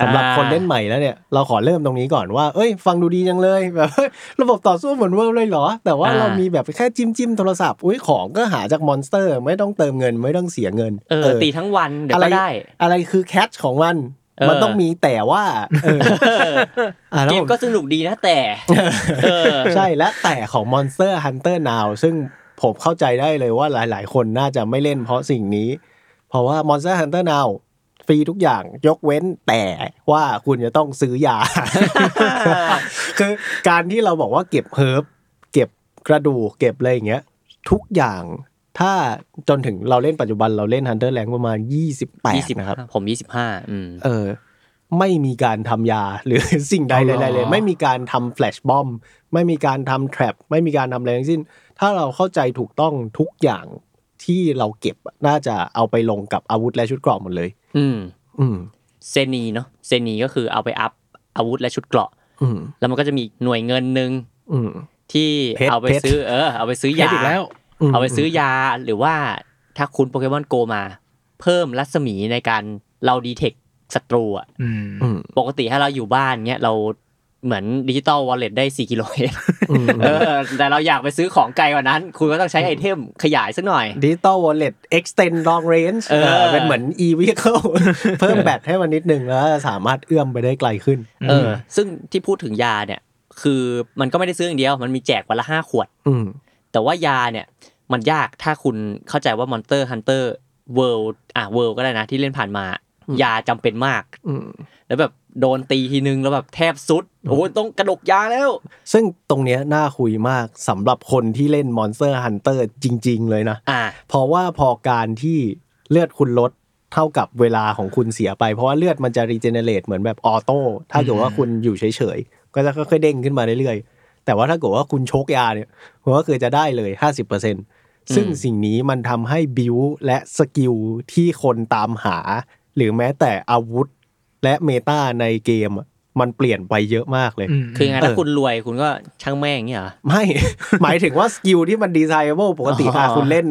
สำหรับอ่าคนเล่นใหม่แล้วเนี่ยเราขอเริ่มตรงนี้ก่อนว่าเอ้ย ฟังดูดีจังเลยแบบเฮ้ยระบบต่อสู้เหมือน World เลยเหรอ แต่ว่าเรามีแบบแค่จิ้มจิ้มโทรศัพท์อุ้ยของก็หาจาก monster ไม่ต้องเติมเงินไม่ต้องเสียเงินเออตีทั้งวันเดี๋ยวอะไรก็ได้ อะไรคือ catch ของมันเออมันต้องมีแต่ว่าเอออะแล้วเกผมมก็สนุกดีนะแต่เออใช่และแต่ของ Monster Hunter Now ซึ่งผมเข้าใจได้เลยว่าหลาย ๆ คนน่าจะไม่เล่นเพราะสิ่งนี้ เพราะว่า Monster Hunter Now ฟรีทุกอย่างยกเว้นแต่ว่าคุณจะต้องซื้อยา คือการที่เราบอกว่าเก็บเฮิร์บเก็บกระดูกเก็บอะไรอย่างเงี้ย ทุกอย่างถ้าจนถึงเราเล่นปัจจุบันเราเล่น Hunter แรงประมาณ28นะครับ25ผม25อืมเออ ไม่มีการทำยาหรือสิ่งใดเอาเหรใดอๆเลย ไม่มีการทำแฟลชบอมไม่มีการทำแทรปไม่มีการทำอะไรทั้งสิ้น ถ้าเราเข้าใจถูกต้องทุกอย่างที่เราเก็บอะน่าจะเอาไปลงกับอาวุธและชุดเกราะหมดเลย อืม อืมเซนีเนาะเซนีก็คือเอาไปอัพอาวุธและชุดเกราะ อืมแล้วมันก็จะมีหน่วยเงินหนึ่งอืม ที่เพชรเอาไปเพชร ซื้อเออเอาไปซื้อเพชยารอีกแล้วมเอาไปซื้อยาหรือว่าถ้าคุณโปเกมอนโกมา เพิ่มรัศมีในการเราดีเทคศัตรูอะอืม อืมปกติถ้าเราอยู่บ้านเงี้ยเรา เหมือน digital wallet ได้4กิโลเมตรอืมเออแต่เราอยากไปซื้อของไกลกว่านั้น คุณก็ต้องใช้ item ขยายสักหน่อย digital wallet extend long range เออเออเป็นเหมือน e vehicle เพิ่มแบตให้มันนิดนึงแล้วสามารถเอื้อมไปได้ไกลขึ้น เออ ซึ่งที่พูดถึงยาเนี่ย คือมันก็ไม่ได้ซื้ออย่างเดียว มันมีแจกวันละห้าขวดอืมแต่ว่ายาเนี่ย มันยากถ้าคุณเข้าใจว่า Monster Hunter World อะ World ก็ได้นะที่เล่นผ่านมา ยาจำเป็นมากอืมแล้วแบบ โดนตีทีนึงแล้วแบบแทบสุดโอ้โหต้องกระดกยาแล้ว ซึ่งตรงเนี้ยน่าคุยมากสำหรับคนที่เล่น Monster Hunter จริง ๆ เลยนะอ่าเพราะว่าพอการที่เลือดคุณลดเท่ากับเวลาของคุณเสียไป เพราะว่าเลือดมันจะรีเจเนเรตเหมือนแบบออโต้ถ้าเกิดว่าคุณอยู่เฉยๆ ก็จะค่อยๆเด้งขึ้นมาเรื่อยๆ แต่ว่าถ้าเกิดว่าคุณชกยาเนี่ยผมว่าคือจะได้เลย 50%ซึ่งสิ่งนี้มันทำให้บิวและ skill ที่คนตามหา หรือแม้แต่อาวุธ และ meta ในเกมอะมันเปลี่ยนไปเยอะมากเลยมคือไงถ้าเออคุณรวยคุณก็ช่างแม่งเนี่ยเหรอไม่ หมายถึงว่าสกิลที่มันดีไซเ b ลปกติอ๋ออะคุณเล่น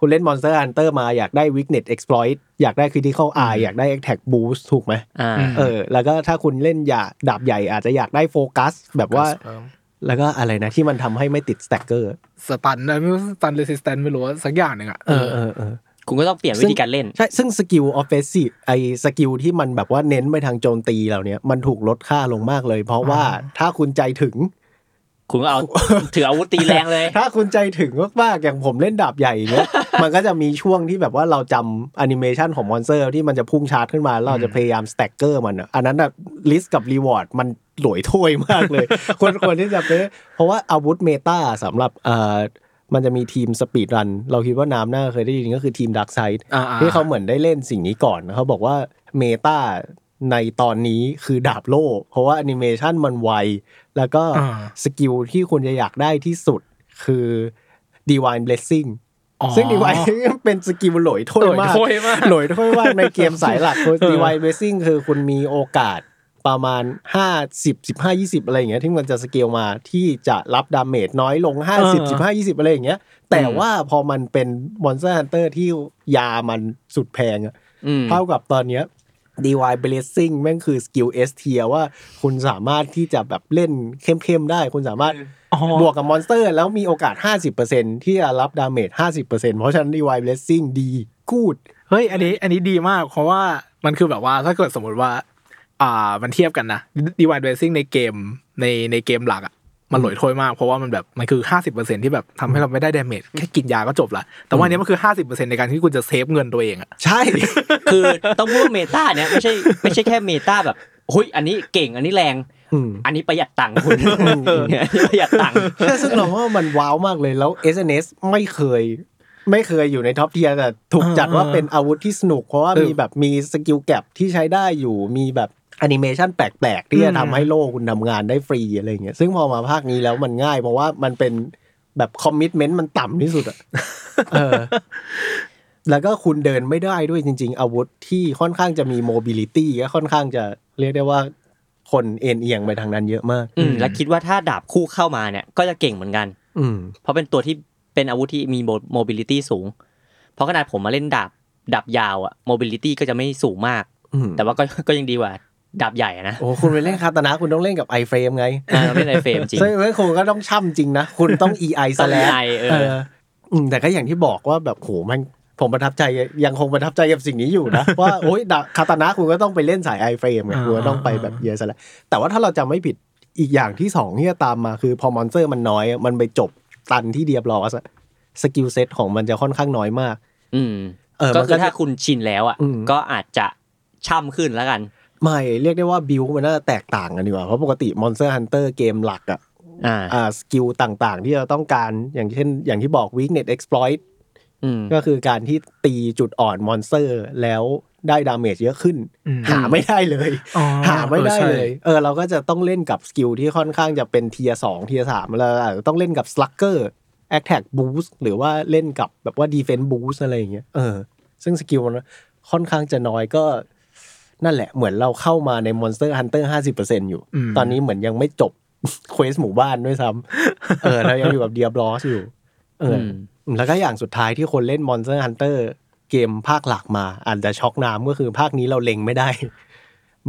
คุณเล่น Monster Hunter มาอยากได้ Weakness Exploit อยากได้ Critical Eye อยากได้ Attack Boost ถูกไหมอ่าเออ แล้วก็ถ้าคุณเล่นอยากดาบใหญ่อาจจะอยากได้โฟกัส แบบว่าเพิ่มแล้วก็อะไรนะที่มันทำให้ไม่ติด stagger stun นะไม่รู้ stun resistance ไม่รู้ว่าสักอย่างหนึ่งอะเออเออเออ คุณก็ต้องเปลี่ยนวิธีการเล่น ใช่ ซึ่ง skill offensive ไอ skill ที่มันแบบว่าเน้นไปทางโจมตีเหล่านี้มันถูกลดค่าลงมากเลย เพราะว่าถ้าคุณใจถึง คุณก็เอาถืออาวุธตีแรงเลย ถ้าคุณใจถึงมากๆอย่างผมเล่นดาบใหญ่เนี้ยมันก็จะมีช่วงที่แบบว่าเราจำแอนิเมชันของ monster ที่มันจะพุ่งชาร์จขึ้นมาแล้วเราจะพยายาม stagger มันอะอันนั้นอะ risk กับ reward มันหลวยถ้วยมากเลยควรควรที่จะเป๊ะเพราะว่าอาวุธ meta สำหรับเอ่อ มันจะมีทีม speedrun เราคิดว่าน้ำน่าเคยได้ยินก็คือทีม Darkside อ่าๆที่เขาเหมือนได้เล่นสิ่งนี้ก่อนเขาบอกว่า meta ในตอนนี้คือดาบโล่เพราะว่าแอนิเมชันมันไว แล้วก็อ่า skill ที่คุณจะอยากได้ที่สุดคือ Divine Blessing อ๋อซึ่ง Divine เป็น skill หลอยถ้วยมากหลอยถ้วยมากหลอยถ้วยมากในเกมสายหลักคือ Divine Blessing คือคุณมีโอกาส ประมาณ 50 15 20 อะไรอย่างเงี้ยที่มันจะสเกลมาที่จะรับ damage น้อยลง 50 15 20 อะไรอย่างเงี้ย แต่ว่าพอมันเป็น Monster Hunter ที่ยามันสุดแพงอะอืมเท่ากับตอนเนี้ย Divine Blessing แม่งคือ skill S tier ว่าคุณสามารถที่จะแบบเล่นเข้มๆได้ คุณสามารถอ๋อบวกกับ monster แล้วมีโอกาส 50%ที่จะรับ damage 50%เพราะฉะนั้น DY Blessing ดีกูดเฮ้ยอันนี้อันนี้ดีมากเพราะว่ามันคือแบบว่าถ้าเกิดสมมติว่า อ่ามันเทียบกันนะ Divine Blessing ในเกมในในเกมหลักอะมันหลอยถ้วยมากเพราะว่ามันแบบมันคือห้าสิบเปอร์เซ็นที่แบบทำให้เราไม่ได้ damage แค่กินยาก็จบละแต่ว่าอันนี้มันคือห้าสิบเปอร์เซ็นในการที่คุณจะ save เงินตัวเองอะใช่ คือต้องพูดว่า meta เนี่ยไม่ใช่ไม่ใช่แค่ meta แบบเฮ้ยอันนี้เก่งอันนี้แรงอืมอันนี้ประหยัดตังค์คุณเนี่ยอันนี้ประหยัดตังค์ใช่ซึ่งเราว่ามันว้าวมากเลยแล้ว SNS ไม่เคย ไม่เคยอยู่ใน top tier แต่ถูกจัดว่าเป็นอาวุธที่สนุก เพราะว่าเออมีแบบมี skill gap ที่ใช้ได้อยู่มีแบบ แอนิเมชันแปลกๆ ที่จะอืมทำให้โล่คุณทำงานได้ฟรีอะไรเงี้ยซึ่งพอมาภาคนี้แล้วมันง่าย เพราะว่ามันเป็นแบบ commitment มันต่ำที่สุดอะเออแล้วก็คุณเดินไม่ได้ด้วยจริง ๆ อาวุธที่ค่อนข้างจะมี mobility ก็ค่อนข้างจะเรียกได้ว่าคนเอ็นเอียงไปทางนั้นเยอะมาก อืมแล้วคิดว่าถ้าดาบคู่เข้ามาเนี่ย ก็จะเก่งเหมือนกัน อืมเพราะเป็นตัวที่เป็นอาวุธที่มี mobility สูง เพราะขนาดผมมาเล่นดาบดาบยาวอะ mobility ก็จะไม่สูงมาก อืมแต่ว่าก็ก็ยังดีกว่า ดาบใหญ่อะนะโอ้คุณไปเล่นคาตานะคุณต้องเล่นกับ i-frame ไงอ่าเราเล่น i-frame จริงซึ่งซึ่งคุณก็ต้องช่ำจริงนะ คุณต้อง Iai ต้อง slash Iai เออเอออืมแต่ก็อย่างที่บอกว่าแบบโหมันผมประทับใจยังคงประทับใจกับสิ่งนี้อยู่นะ ว่าโอ้ยดาคาตานะคุณก็ต้องไปเล่นสาย i-frame ไงคุณก็ต้องไปแบบเยอะซะแล้วแต่ว่าถ้าเราจำไม่ผิดอีกอย่างที่สองที่จะตามมาคือพอ monster มันน้อยอะมันไปจบตันที่ Diablos อะ skill set ของมันจะค่อนข้างน้อยมาก อืมเออก็มันคืก็อถ้าคุณชินแล้วอะอืมก็อาจจะช่ำขึ้นแล้วกัน ไม่เรียกได้ว่าบิวมันน่าจะแตกต่างกันดีกว่า เพราะปกติ Monster Hunter เกมหลักอะอ่าอ่า skill ต่างๆ ที่เราต้องการอย่างเช่น อย่างที่บอก weakness exploit อืมก็คือการที่ตีจุดอ่อน monster แล้วได้ damage เยอะขึ้นอืมหาไม่ได้เลยอ๋อหาไม่ได้เออใช่เลย เออ เราก็จะต้องเล่นกับ skill ที่ค่อนข้างจะเป็นเทียสองเทียสามแล้วอาจจะต้องเล่นกับ Slugger attack boost หรือว่าเล่นกับแบบว่าดีเฟน s ์บูสอะไรอย่างเงี้ยเออซึ่ง skill มันค่อนข้างจะน้อยก็ นั่นแหละเหมือนเราเข้ามาใน Monster Hunter ห้าสิบเปอร์เซ็นต์อยู่อืมตอนนี้เหมือนยังไม่จบ quest หมู่บ้านด้วยซ้ำเออเรายังอยู่กับ Diablos อยู่เอออแล้วก็อย่างสุดท้ายที่คนเล่น Monster Hunter เกมภาคหลักมาอาจจะช็อกน้ำก็คือภาคนี้เราเล็งไม่ได้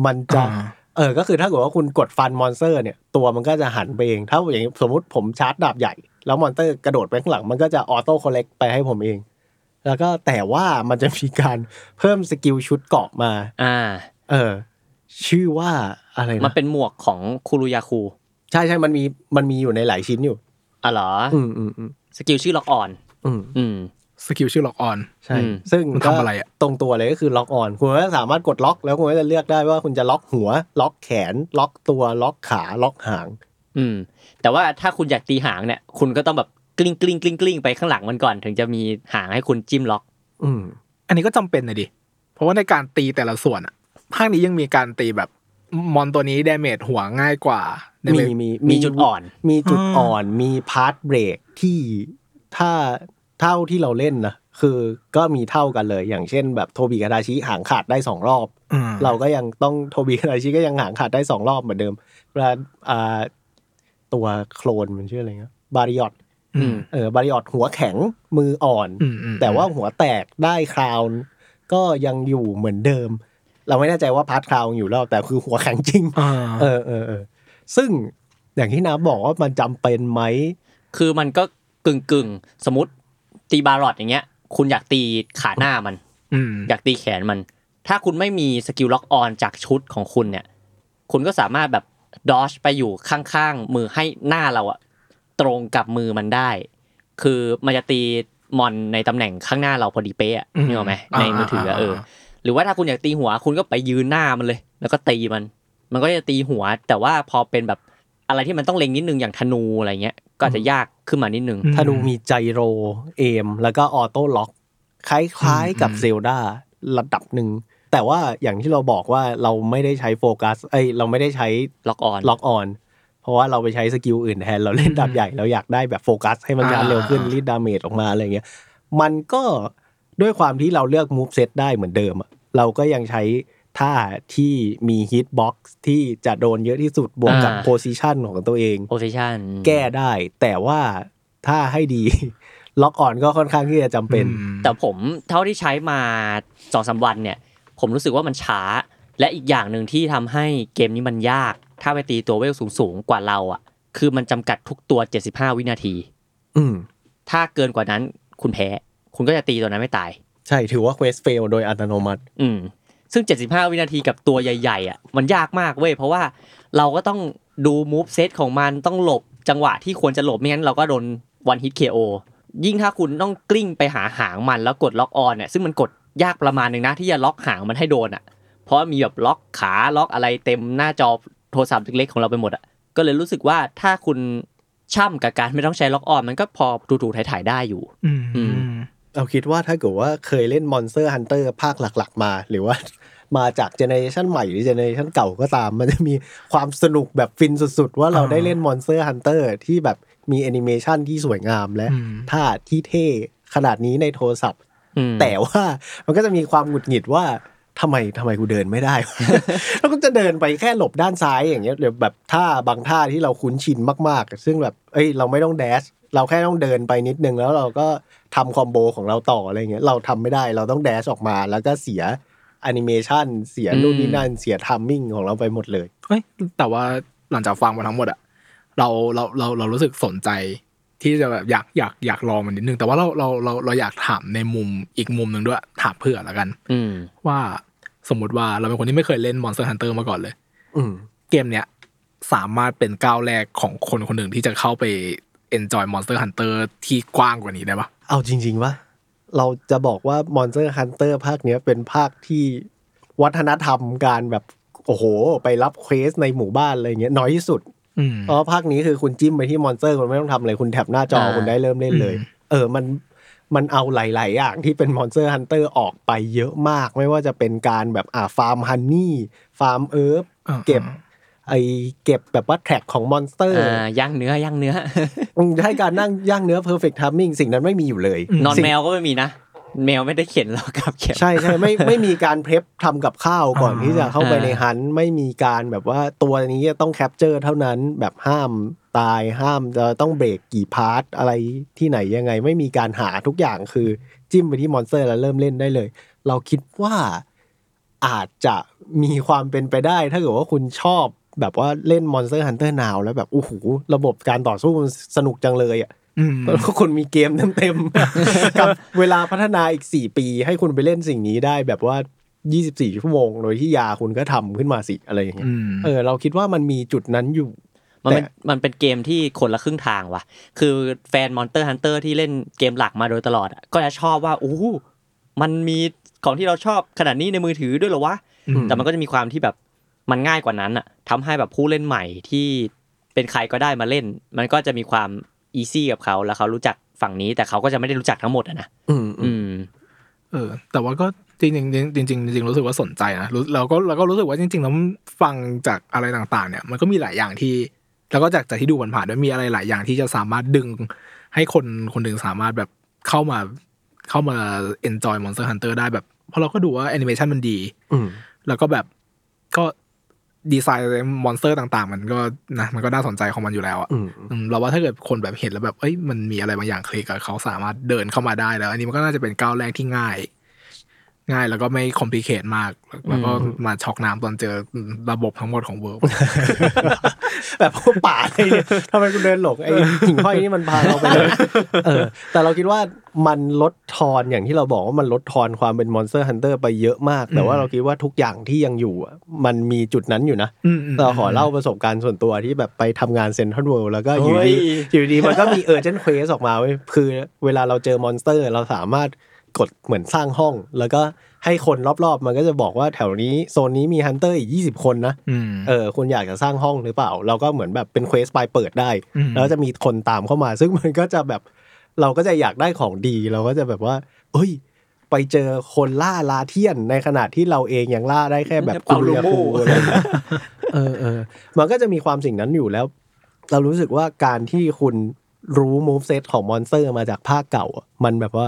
มันจะอ่าเออ ก็คือถ้าเกิดว่าคุณกดฟัน monster เนี่ย ตัวมันก็จะหันไปเอง ถ้าอย่างนี้สมมุติผมชาร์จดาบใหญ่ แล้ว monster กระโดดไปข้างหลัง มันก็จะ auto correct ไปให้ผมเอง แล้วก็แต่ว่ามันจะมีการเพิ่ม skill ชุดเกราะมา อ่า เออ ชื่อว่าอะไรมันนะเป็นหมวกของ Kulu-Ya-Ku ใช่ใช่มันมีมันมีอยู่ในหลายชิ้นอยู่อะเหรอ อืมอืมอืม skill ชื่อ lock on อืมอืม skill ชื่อ lock on ใช่อืมซึ่งมันทำอะไรอะตรงตัวเลยก็คือ lock on คุณก็สามารถกดล็อกแล้วคุณก็จะเลือกได้ว่าคุณจะล็อกหัว ล็อกแขน ล็อกตัว ล็อกขา ล็อกหาง อืม แต่ว่าถ้าคุณอยากตีหางเนี่ย คุณก็ต้องแบบ กลิ้งกลิ้งกลิ้งกลิ้งไปข้างหลังมันก่อน ถึงจะมีหางให้คุณจิ้มล็อก อืม อันนี้ก็จำเป็นนะดิ เพราะว่าในการตีแต่ละส่วนอะภาคนี้ยังมีการตีแบบ mon ตัวนี้ damage หัวง่ายกว่า มี damage มีมีจุดอ่อน มีจุดอ่าอ่อน มี part break ที่ถ้าเท่าที่เราเล่นนะคือก็มีเท่ากันเลย อย่างเช่น แบบ Tobi-Kadachi หางขาดได้สองรอบอืมเราก็ยังต้อง Tobi-Kadachi ก็ยังหางขาดได้สองรอบเหมือนเดิมเวลาอ่าตัวโคลนมันชื่ออะไรเงี้ย Barioth อืม เออ Barioth หัวแข็งมืออ่อนอืมอืมแต่ว่าหัวแตกได้ crownก็ยังอยู่เหมือนเดิม เราไม่แน่ใจว่า part crown อยู่แล้วแต่คือหัวแข็งจริงอ่าเออเออเออซึ่งอย่างที่น้าบอกว่ามันจำเป็นไหม คือมันก็กึ่งกึ่งๆสมมติตี Barioth อย่างเงี้ย คุณอยากตีขาหน้ามันอืมอยากตีแขนมัน ถ้าคุณไม่มี skill lock on จากชุดของคุณเนี่ย คุณก็สามารถแบบ dodge ไปอยู่ข้างๆ มือให้หน้าเราอะ ตรงกับมือมันได้ คือมันจะตี mon ในตำแหน่งข้างหน้าเราพอดีเป๊ะอะนึกออกไหมในมือถืออะเออ หรือว่าถ้าคุณอยากตีหัวคุณก็ไปยืนหน้ามันเลย แล้วก็ตีมัน มันก็จะตีหัว แต่ว่าพอเป็นแบบอะไรที่มันต้องเล็งนิดนึงอย่างธนูอะไรเงี้ย ก็อาจจะยากขึ้นมานิดนึงถ้าดูมี gyro aim แล้วก็ auto lock คล้ายๆกับอืม Zelda ระดับหนึ่งแต่ว่าอย่างที่เราบอกว่าเราไม่ได้ใช้โฟกัส เอ้ยเราไม่ได้ใช้ lock on lock on เพราะว่าเราไปใช้ skill อื่นแทนเราเล่นดาบใหญ่เราอยากได้แบบโฟกัสให้มันชาร์จเร็วขึ้นรีด damage ออกมาอะไรเงี้ยมันก็ด้วยความที่เราเลือก moveset ได้เหมือนเดิมอะเราก็ยังใช้ท่าที่มี hitbox ที่จะโดนเยอะที่สุดบวกกับอ่า position ของตัวเอง position แก้ได้ แต่ว่าถ้าให้ดี lock on ก็ค่อนข้างที่จะจำเป็นอืมแต่ผมเท่าที่ใช้มาสองสามวันเนี่ย ผมรู้สึกว่ามันช้า และอีกอย่างหนึ่งที่ทำให้เกมนี้มันยาก ถ้าไปตีตัวเวลสูงๆกว่าเราอะ คือมันจำกัดทุกตัว75วินาที อืมถ้าเกินกว่านั้นคุณแพ้ คุณก็จะตีตัวนั้นไม่ตาย ใช่ถือว่า quest fail โดยอัตโนมัติ อืมซึ่ง 75 วินาทีกับตัวใหญ่ๆ อะ มันยากมากเว้ย เพราะว่าเราก็ต้องดู moveset ของมันต้องหลบจังหวะที่ควรจะหลบไม่งั้นเราก็โดน one hit KO ยิ่งถ้าคุณต้องกลิ้งไปหาหางมันแล้วกด lock on เนี่ยซึ่งมันกดยากประมาณหนึ่งนะที่จะล็อกหางมันให้โดนอะ เพราะมีแบบล็อกขาล็อกอะไรเต็มหน้าจอ โทรศัพท์เล็กๆของเราไปหมดอะก็เลยรู้สึกว่าถ้าคุณช่ำกับการไม่ต้องใช้ lock on มันก็พอถูๆถ่ายๆได้อยู่ อืมอือืมมเราคิดว่าถ้าเกิดว่าเคยเล่น Monster Hunter ภาคหลัก ๆ มา หรือว่ามาจาก generation ใหม่หรือ generation เก่าก็ตาม มันจะมีความสนุกแบบฟินสุด ๆ ว่าเราอ่าได้เล่น Monster Hunter ที่แบบมีแอนิเมชันที่สวยงามและอืมท่าที่เท่ขนาดนี้ในโทรศัพท์อืมแต่ว่ามันก็จะมีความหงุดหงิดว่า ทำไมทำไมกูเดินไม่ได้วะแล้วก็จะเดินไปแค่หลบด้านซ้ายอย่างเงี้ยหรือแบบท่าบางท่าที่เราคุ้นชินมากๆ ซึ่งแบบเอ้ยเราไม่ต้อง dash เราแค่ต้องเดินไปนิดนึงแล้วเราก็ทำ combo ของเราต่ออะไรเงี้ยเราทำไม่ได้เราต้อง dash ออกมาแล้วก็เสียแอนิเมชันเสียนู่นนี่นั่นเสีย timing ของเราไปหมดเลยเอ้ยแต่ว่าหลังจากฟังมาทั้งหมดอะเราเราเราเรารู้สึกสนใจที่จะแบบอยากอยากอยากลองมันนิดนึง แต่ว่าเราเราเราเราอยากถามในมุมอีกมุมหนึ่งด้วยถามเผื่อแล้วกันอืมว่า สมมติว่าเราเป็นคนที่ไม่เคยเล่น Monster Hunter มาก่อนเลย อืมเกมเนี้ยสามารถเป็นก้าวแรกของคนคนหนึ่งที่จะเข้าไป enjoy Monster Hunter ที่กว้างกว่านี้ได้ปะเอาจริงๆว่าเราจะบอกว่า Monster Hunter ภาคเนี้ยเป็นภาคที่วัฒนธรรมการแบบ โอ้โห ไปรับ quest ในหมู่บ้านอะไรเงี้ยน้อยที่สุดอืมเพราะว่าภาคนี้คือคุณจิ้มไปที่ monster คุณไม่ต้องทำอะไรคุณ tap หน้าจออ่าคุณได้เริ่มเล่นเลยอืมเออมัน มันเอาหลาย ๆ อย่างที่เป็น Monster Hunter ออกไปเยอะมาก ไม่ว่าจะเป็นการแบบอ่า farm honey farm herb อ่าเก็บไอเก็บแบบว่า track ของ monster อ่าย่างเนื้อย่างเนื้อให้การนั่งย่างเนื้อ perfect timing สิ่งนั้นไม่มีอยู่เลย นอนสิ่งแมวก็ไม่มีนะ แมวไม่ได้เข็นเรากลับแคมป์ใช่ใช่ไม่ไม่มีการ prep ทำกับข้าวก่อนอ่าที่จะเข้าไปอ่าใน hunt ไม่มีการแบบว่าตัวนี้จะต้อง capture เท่านั้นแบบห้าม ตายห้ามจะต้องเบรกกี่ part อะไรที่ไหนยังไง ไม่มีการหาทุกอย่างคือ จิ้มไปที่ monster แล้วเริ่มเล่นได้เลย เราคิดว่าอาจจะมีความเป็นไปได้ ถ้าเกิดว่าคุณชอบแบบว่าเล่น Monster Hunter Now แล้วแบบโอ้โหระบบการต่อสู้มันสนุกจังเลยอะอืมแล้วก็คุณมีเกมเต็มๆกับเวลาพัฒนาอีก4ปี ให้คุณไปเล่นสิ่งนี้ได้แบบว่า24ชั่วโมง โดยที่ยาคุณก็ทำขึ้นมาสิอะไรอย่างเงี้ยอืมเออเราคิดว่ามันมีจุดนั้นอยู่ มันเป็นแต่มันเป็นเกมที่คนละครึ่งทางว่ะ คือแฟน Monster Hunter ที่เล่นเกมหลักมาโดยตลอดอะก็จะชอบว่าอู้หูมันมีของที่เราชอบขนาดนี้ในมือถือด้วยเหรอวะอืมแต่มันก็จะมีความที่แบบมันง่ายกว่านั้นอะทำให้แบบผู้เล่นใหม่ที่เป็นใครก็ได้มาเล่น มันก็จะมีความ easy กับเขาแล้วเขารู้จักฝั่งนี้ แต่เขาก็จะไม่ได้รู้จักทั้งหมดอะนะอืมอือืมมเออ แต่ว่าก็จริงจริงๆจริงๆจริงๆรู้สึกว่าสนใจนะรู้เราก็เราก็รู้สึกว่าจริงๆแล้วฟังจากอะไรต่างๆ เนี่ยมันก็มีหลายอย่างที่ แล้วก็จากจากที่ดูผ่านๆด้วยมีอะไรหลายอย่างที่จะสามารถดึงให้คนคนหนึ่งสามารถแบบเข้ามาเข้ามา enjoy Monster Hunter ได้แบบเพราะเราก็ดูว่าแอนิเมชันมันดีอืมแล้วก็แบบก็ดีไซน์มอนสเตอร์ต่าง ๆ มันก็นะมันก็น่าสนใจของมันอยู่แล้วอะอืมอืมเราว่าถ้าเกิดคนแบบเห็นแล้วแบบเอ้ยมันมีอะไรบางอย่างคลิกอะเขาสามารถเดินเข้ามาได้แล้ว อันนี้มันก็น่าจะเป็นก้าวแรกที่ง่าย ง่ายแล้วก็ไม่ complicate มาก แล้วก็มาช็อกน้ำตอนเจอระบบทั้งหมดของ World แบบพวกป่าเลยเนี่ยทำไมกูเดินหลงไอ้หิ่งห้อยนี่มันพาเราไปเลยเออ แต่เราคิดว่ามันลดทอนอย่างที่เราบอกว่ามันลดทอนความเป็น Monster Hunter ไปเยอะมาก แต่ว่าเราคิดว่าทุกอย่างที่ยังอยู่อะมันมีจุดนั้นอยู่นะอืมอืมเราขอเล่าประสบการณ์ส่วนตัวที่แบบไปทำงานเซ็นทรัลเวิลด์แล้วก็อยู่ดีโอ้ยอยู่ดีมันก็มี urgent quest ออกมาเว้ยคือเวลาเราเจอมอนสเตอร์เราสามารถ กดเหมือนสร้างห้อง แล้วก็ให้คนรอบๆ มันก็จะบอกว่าแถวนี้โซนนี้มี hunter อีก20คนนะอืมเออคุณอยากจะสร้างห้องหรือเปล่า เราก็เหมือนแบบเป็น quest ไปเปิดได้อืมแล้วจะมีคนตามเข้ามา ซึ่งมันก็จะแบบเราก็จะอยากได้ของดี เราก็จะแบบว่า เอ้ย ไปเจอคนล่าลาเทียนในขณะที่เราเองยังล่าได้แค่แบบเปาลูยามูคูอะไรอย่างเงี้ยเออเออมันก็จะมีความสิ่งนั้นอยู่แล้ว เรารู้สึกว่าการที่คุณรู้ move set ของมอนสเตอร์มาจากภาคเก่าอะมันแบบว่า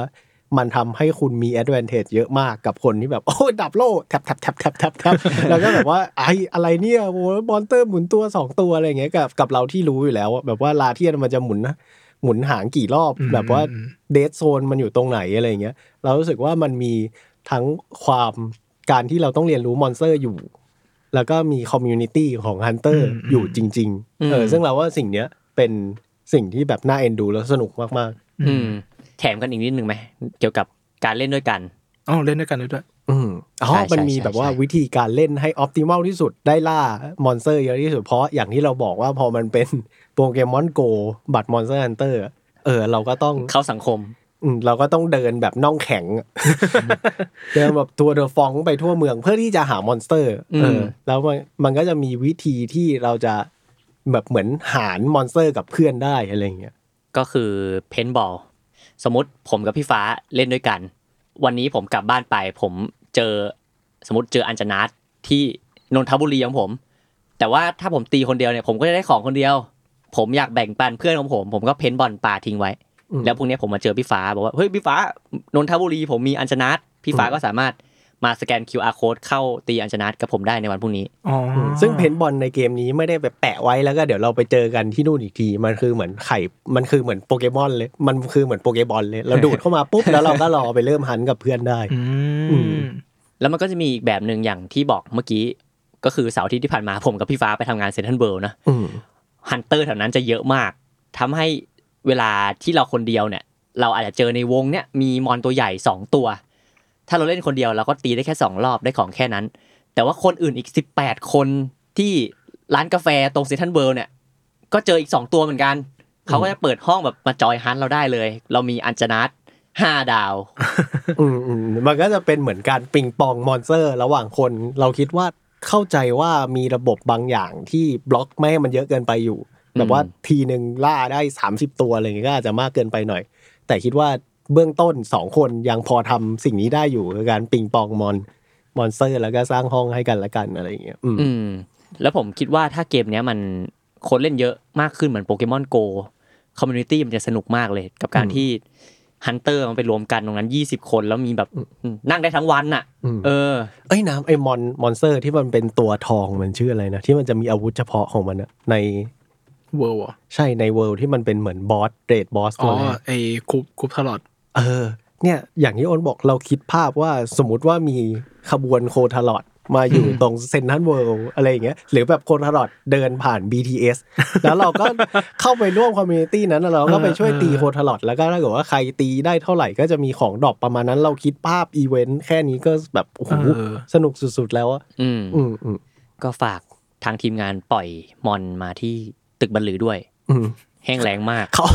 มันทำให้คุณมี advantage เยอะมากกับคนที่แบบ โอ้ยดับโล่แทบแทบแทบแทบแทบแทบแล้วก็แบบว่าไออะไรเนี่ยโอ้ยมอนสเตอร์หมุนตัวสองตัวอะไรอย่างเงี้ยกับกับเราที่รู้อยู่แล้วอะแบบว่าลาเทียนมันจะหมุนนะหมุนหางกี่รอบอืมแบบว่า dead zone มันอยู่ตรงไหนอะไรอย่างเงี้ยเรารู้สึกว่ามันมีทั้งความการที่เราต้องเรียนรู้มอนสเตอร์อยู่ แล้วก็มี community ของ hunter อืมอยู่จริงอืมๆเออซึ่งเราว่าสิ่งเนี้ยเป็นสิ่งที่แบบน่าเอ็นดูแล้วสนุกมากอืม แถมกันอีกนิดนึงไหมเกี่ยวกับการเล่นด้วยกันอ๋อเล่นด้วยกันด้วยๆอืมอ๋อใช่มันมีใช่แบบว่าใช่วิธีการเล่นให้ออ t ติมัลที่สุดได้ล่ามอนสเตอร์เยอะที่สุดเพราะอย่างที่เราบอกว่าพอมันเป็น Pokémon Go บวก Monster Hunter เออ เราก็ต้องเข้าสังคมอืมเราก็ต้องเดินแบบน่องแข็งอะเดินแบบตัวเดอะฟองไปทั่วเมืองเพื่อที่จะหามอนสเตอร์อืมเออแล้วมันมันก็จะมีวิธีที่เราจะแบบเหมือนหารมอนสเตอร์กับเพื่อนได้อะไรอย่างเงี้ยก็คือเพนบอล สมมติผมกับพี่ฟ้าเล่นด้วยกัน วันนี้ผมกลับบ้านไป ผมเจอสมมติเจออัญจนาทที่นนทบุรีของผม แต่ว่าถ้าผมตีคนเดียวเนี่ยผมก็จะได้ของคนเดียว ผมอยากแบ่งปันเพื่อนของผม ผมก็เพ้นบอลปาทิ้งไว้อืมแล้วพรุ่งนี้ผมมาเจอพี่ฟ้าบอกว่าเฮ้ยพี่ฟ้านนทบุรีผมมีอัญจนาทพี่ฟ้าอืมก็สามารถ มาสแกน QR code เข้าตีอัญจนาทกับผมได้ในวันพรุ่งนี้อ๋อซึ่งเพนบอลในเกมนี้ไม่ได้แบบแปะไว้แล้วก็เดี๋ยวเราไปเจอกันที่นู่นอีกที มันคือเหมือนไข่มันคือเหมือนโปเกมอนเลย มันคือเหมือนโปเกบอลเลย เราดูดเข้ามาปุ๊บแล้วเราก็รอไปเริ่ม hunt กับเพื่อนได้อือืมมแล้วมันก็จะมีอีกแบบหนึ่งอย่างที่บอกเมื่อกี้ ก็คือเสาร์อาทิตย์ที่ผ่านมาผมกับพี่ฟ้าไปทำงานเซนทรัลเวิลด์นะอืม hunter แถวนั้นจะเยอะมากทำให้เวลาที่เราคนเดียวเนี่ย เราอาจจะเจอในวงเนี่ยมีมอนตัวใหญ่สองตัว ถ้าเราเล่นคนเดียวเราก็ตีได้แค่สองรอบได้ของแค่นั้น แต่ว่าคนอื่นอีกสิบแปดคนที่ร้านกาแฟตรงเซนทรัลเวิลด์เนี่ยก็เจออีกสองตัวเหมือนกัน เขาก็จะเปิดห้องแบบมาจอยฮันเราได้เลย เรามีอัญจานัทห้าดาว อืมมันก็จะเป็นเหมือนการปิงปองมอนสเตอร์ ระหว่างคน เราคิดว่าเข้าใจว่ามีระบบบางอย่างที่บล็อกไม่ให้มันเยอะเกินไปอยู่แบบว่าทีหนึ่งล่าได้ 30 ตัวอะไรอย่างเงี้ยก็อาจจะมากเกินไปหน่อย แต่คิดว่า เบื้องต้นสองคนยังพอทำสิ่งนี้ได้อยู่คือการปิงปองมอนมอนสเตอร์ แล้วก็สร้างห้องให้กันละกันอะไรอย่างเงี้ยอืมอืมแล้วผมคิดว่าถ้าเกมเนี้ยมันคนเล่นเยอะมากขึ้นเหมือน Pokémon Go community มันจะสนุกมากเลย กับการอืมที่ hunter มันไปรวมกันตรงนั้น20คนแล้วมีแบบนั่งได้ทั้งวันน่ะอืมเออ เอ้ยน้ำไอ้มอนมอนสเตอร์ที่มันเป็นตัวทองมันชื่ออะไรนะ ที่มันจะมีอาวุธเฉพาะของมันอะใน World ใช่ใน World ที่มันเป็นเหมือนบอส raid boss อ๋ตัวแรกไอ้ Kulve Kulve Taroth เออ เนี่ยอย่างที่อ้นบอกเราคิดภาพว่าสมมติว่ามีขบวน Kulve Taroth มาอยู่ตรงเซนทรัลเวิลด์อะไรอย่างเงี้ยหรือแบบ Kulve Taroth เดินผ่าน BTS แล้วเราก็เข้าไปร่วม community นั้นแล้วเราก็ไปช่วยตี Kulve Taroth แล้วก็ถ้าเกิดว่าใครตีได้เท่าไหร่ก็จะมีของ drop ประมาณนั้นเราคิดภาพอีเวนต์แค่นี้ก็แบบโอ้โหเออสนุกสุดๆแล้วอะอืมอืมอืมก็ฝากทางทีมงานปล่อยมอนมาที่ตึกบรรลือด้วยอืมแห้งแรงมากเขา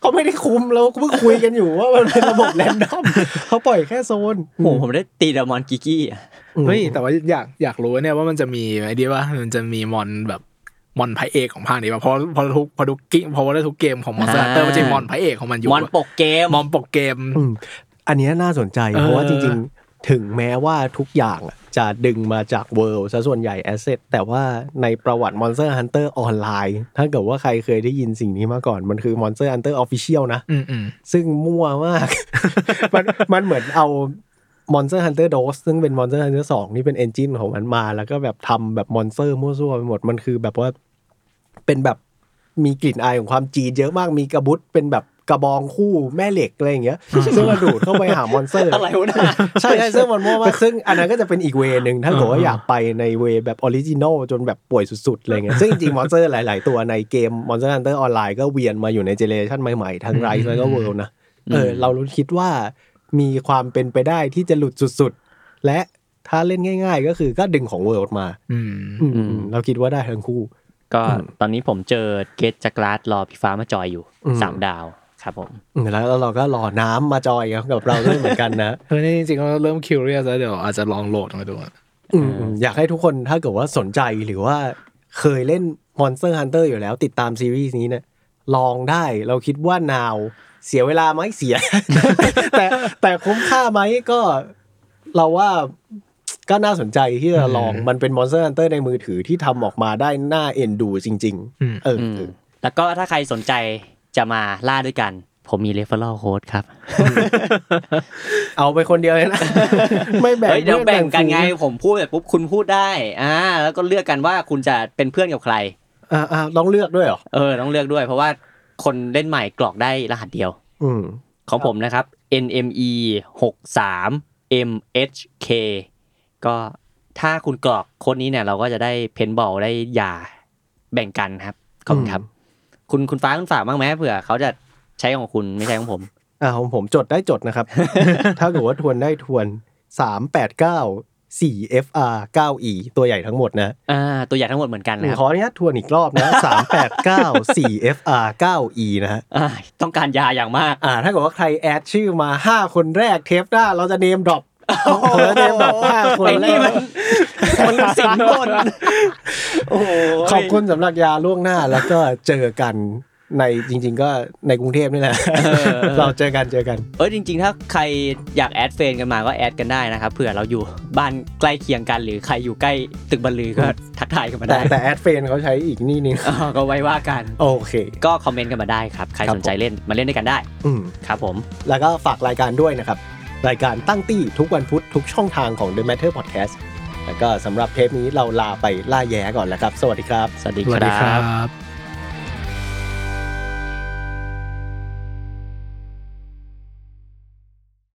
เขาไม่ได้คุมเราเพิ่งคุยกันอยู่ว่ามันเป็นระบบ ran dom เขาปล่อยแค่โซนโหผมได้ตีดามอนกิกกี้อะอืมเฮ้ยแต่ว่าอยากอยากรู้เนี่ยว่ามันจะมีไอเดียว่ามันจะมีมอนแบบมอนพระเอกของภาคนี้ป่ะเพราะเพราะทุกเพราะทุกกิ้งเพราะว่าทุกเกมของมอนสเตอร์มันจะมีมอนพระเอกของมันอยู่มอนปกเกมมอนปกเกมอืมอันเนี้ยน่าสนใจเออเพราะว่าจริง ถึงแม้ว่าทุกอย่างอะจะดึงมาจาก World ซะส่วนใหญ่ Asset แต่ว่าในประวัติ Monster Hunter Online ถ้าเกิดว่าใครเคยได้ยินสิ่งนี้มาก่อน มันคือ Monster Hunter Official นะอืมอืมซึ่งมั่วมาก มันมันเหมือนเอา Monster Hunter Dos ซึ่งเป็น Monster Hunter 2 นี่เป็น engine ของมันมา แล้วก็แบบทำแบบมอนสเตอร์มั่วซั่วไปหมด มันคือแบบว่าเป็นแบบมีกลิ่นอายของความจีนเยอะมาก มีอาวุธเป็นแบบ กระบองคู่แม่เหล็กอะไรอย่างเงี้ยซึ่งมันดูดเข้าไปหามอนสเตอร์อะไรวะเนะใช่ใช่ซึ่งมันมั่วมากซึ่งอันนั้นก็จะเป็นอีก way หนึ่งถ้าเกิดว่าอยากไปใน way แบบ original จนแบบป่วยสุดๆอะไรเงี้ยซึ่งจริงๆ monster หลาย ๆ ตัวในเกม Monster Hunter ออนไลน์ก็เวียนมาอยู่ใน generation ใหม่ๆทั้ง Rise แล้วก็ World นะเออเราคิดว่ามีความเป็นไปได้ที่จะหลุดสุดๆ และถ้าเล่นง่าย ๆ ก็คือก็ดึงของ World มาอืมอืมเราคิดว่าได้ทั้งคู่ ก็ตอนนี้ผมเจอ Great Jagras รอพี่ฟ้ามา join อยู่อืมสามดาว ครับผมอืมแล้วแล้วเราก็รอน้ำมาจอยกับเราด้วยเหมือนกันนะเออนี่จริงๆก็เริ่ม curious แล้วเดี๋ยวอาจจะลองโหลดมาดูอะอืมอยากให้ทุกคนถ้าเกิดว่าสนใจหรือว่าเคยเล่น Monster Hunter อยู่แล้ว ติดตามซีรีส์นี้เนี่ยลองได้เราคิดว่านาว เสียเวลาไหมเสีย แต่แต่คุ้มค่าไหมก็เราว่าก็น่าสนใจที่จะลองมันเป็น Monster Hunter ในมือถือที่ทำออกมาได้น่าเอ็นดูจริง ๆ เอออืมเออแล้วก็ถ้าใครสนใจ จะมาล่าด้วยกัน ผมมี referral code ครับ เอาไปคนเดียวเลยนะ ไม่แบ่งเฮ้ยเดี๋ยวพื่อนแบ่งกันไงฝูผมพูดแบบปุ๊บคุณพูดได้ อ่า แล้วก็เลือกกันว่าคุณจะเป็นเพื่อนกับใคร อ่าอ่าต้องเลือกด้วยเหรอ เออ ต้องเลือกด้วย เพราะว่าคนเล่นใหม่กรอกได้รหัสเดียว อืมของผมนะครับ NME 63 MHK ก็ถ้าคุณกรอกโค้ดนี้เนี่ยเราก็จะได้เพนบอลได้ยาแบ่งกันครับขอบคุณครับ คุณคุณฟ้าคุณฝากบ้างไหมเผื่อเขาจะใช้ของคุณไม่ใช่ของผมอ่าของผมจดได้จดนะครับ ถ้าเกิดว่าทวนได้ทวนสามแปดเก้าสี่ FR เก้า E ตัวใหญ่ทั้งหมดนะอ่าตัวใหญ่ทั้งหมดเหมือนกันนะคขอรับอนุญาตทวนอีกรอบนะสามแปดเก้าสี่ FR เก้า E นะฮะอ่าต้องการยาอย่างมากอ่าถ้าเกิดว่าใคร add ชื่อมาห้าคนแรกเทปหน้าเราจะ name drop เราจะ name drop ห้าคนไอ้นี่แรมันก มันสินบนโอ้โหขอบคุณสำหรับยาล่วงหน้าแล้วก็เจอกันในจริง ๆ ก็ในกรุงเทพนี่แหละเราเจอกันเจอกัน เอ้ยจริง ๆ ถ้าใครอยาก add friend กันมาก็ add กันได้นะครับเผื่อเราอยู่บ้านใกล้เคียงกัน หรือใครอยู่ใกล้ตึกบรรลือก็ทักทายกันมาแต่ได้ แต่ add friend เขาใช้อีกนี่นึงอ๋อก็ไว้ว่ากันโอเค ก็คอมเมนต์กันมาได้ครับ ใครครับสนใจเล่นมาเล่นด้วยกันได้อืมครับผม แล้วก็ฝากรายการด้วยนะครับรายการตั้งตี้ทุกวันพุธทุกช่องทางของ The Matter Podcast แล้วก็สำหรับเทปนี้เราลาไปล่าแย้ก่อนแล้วครับ สวัสดีครับ สวัสดีครับ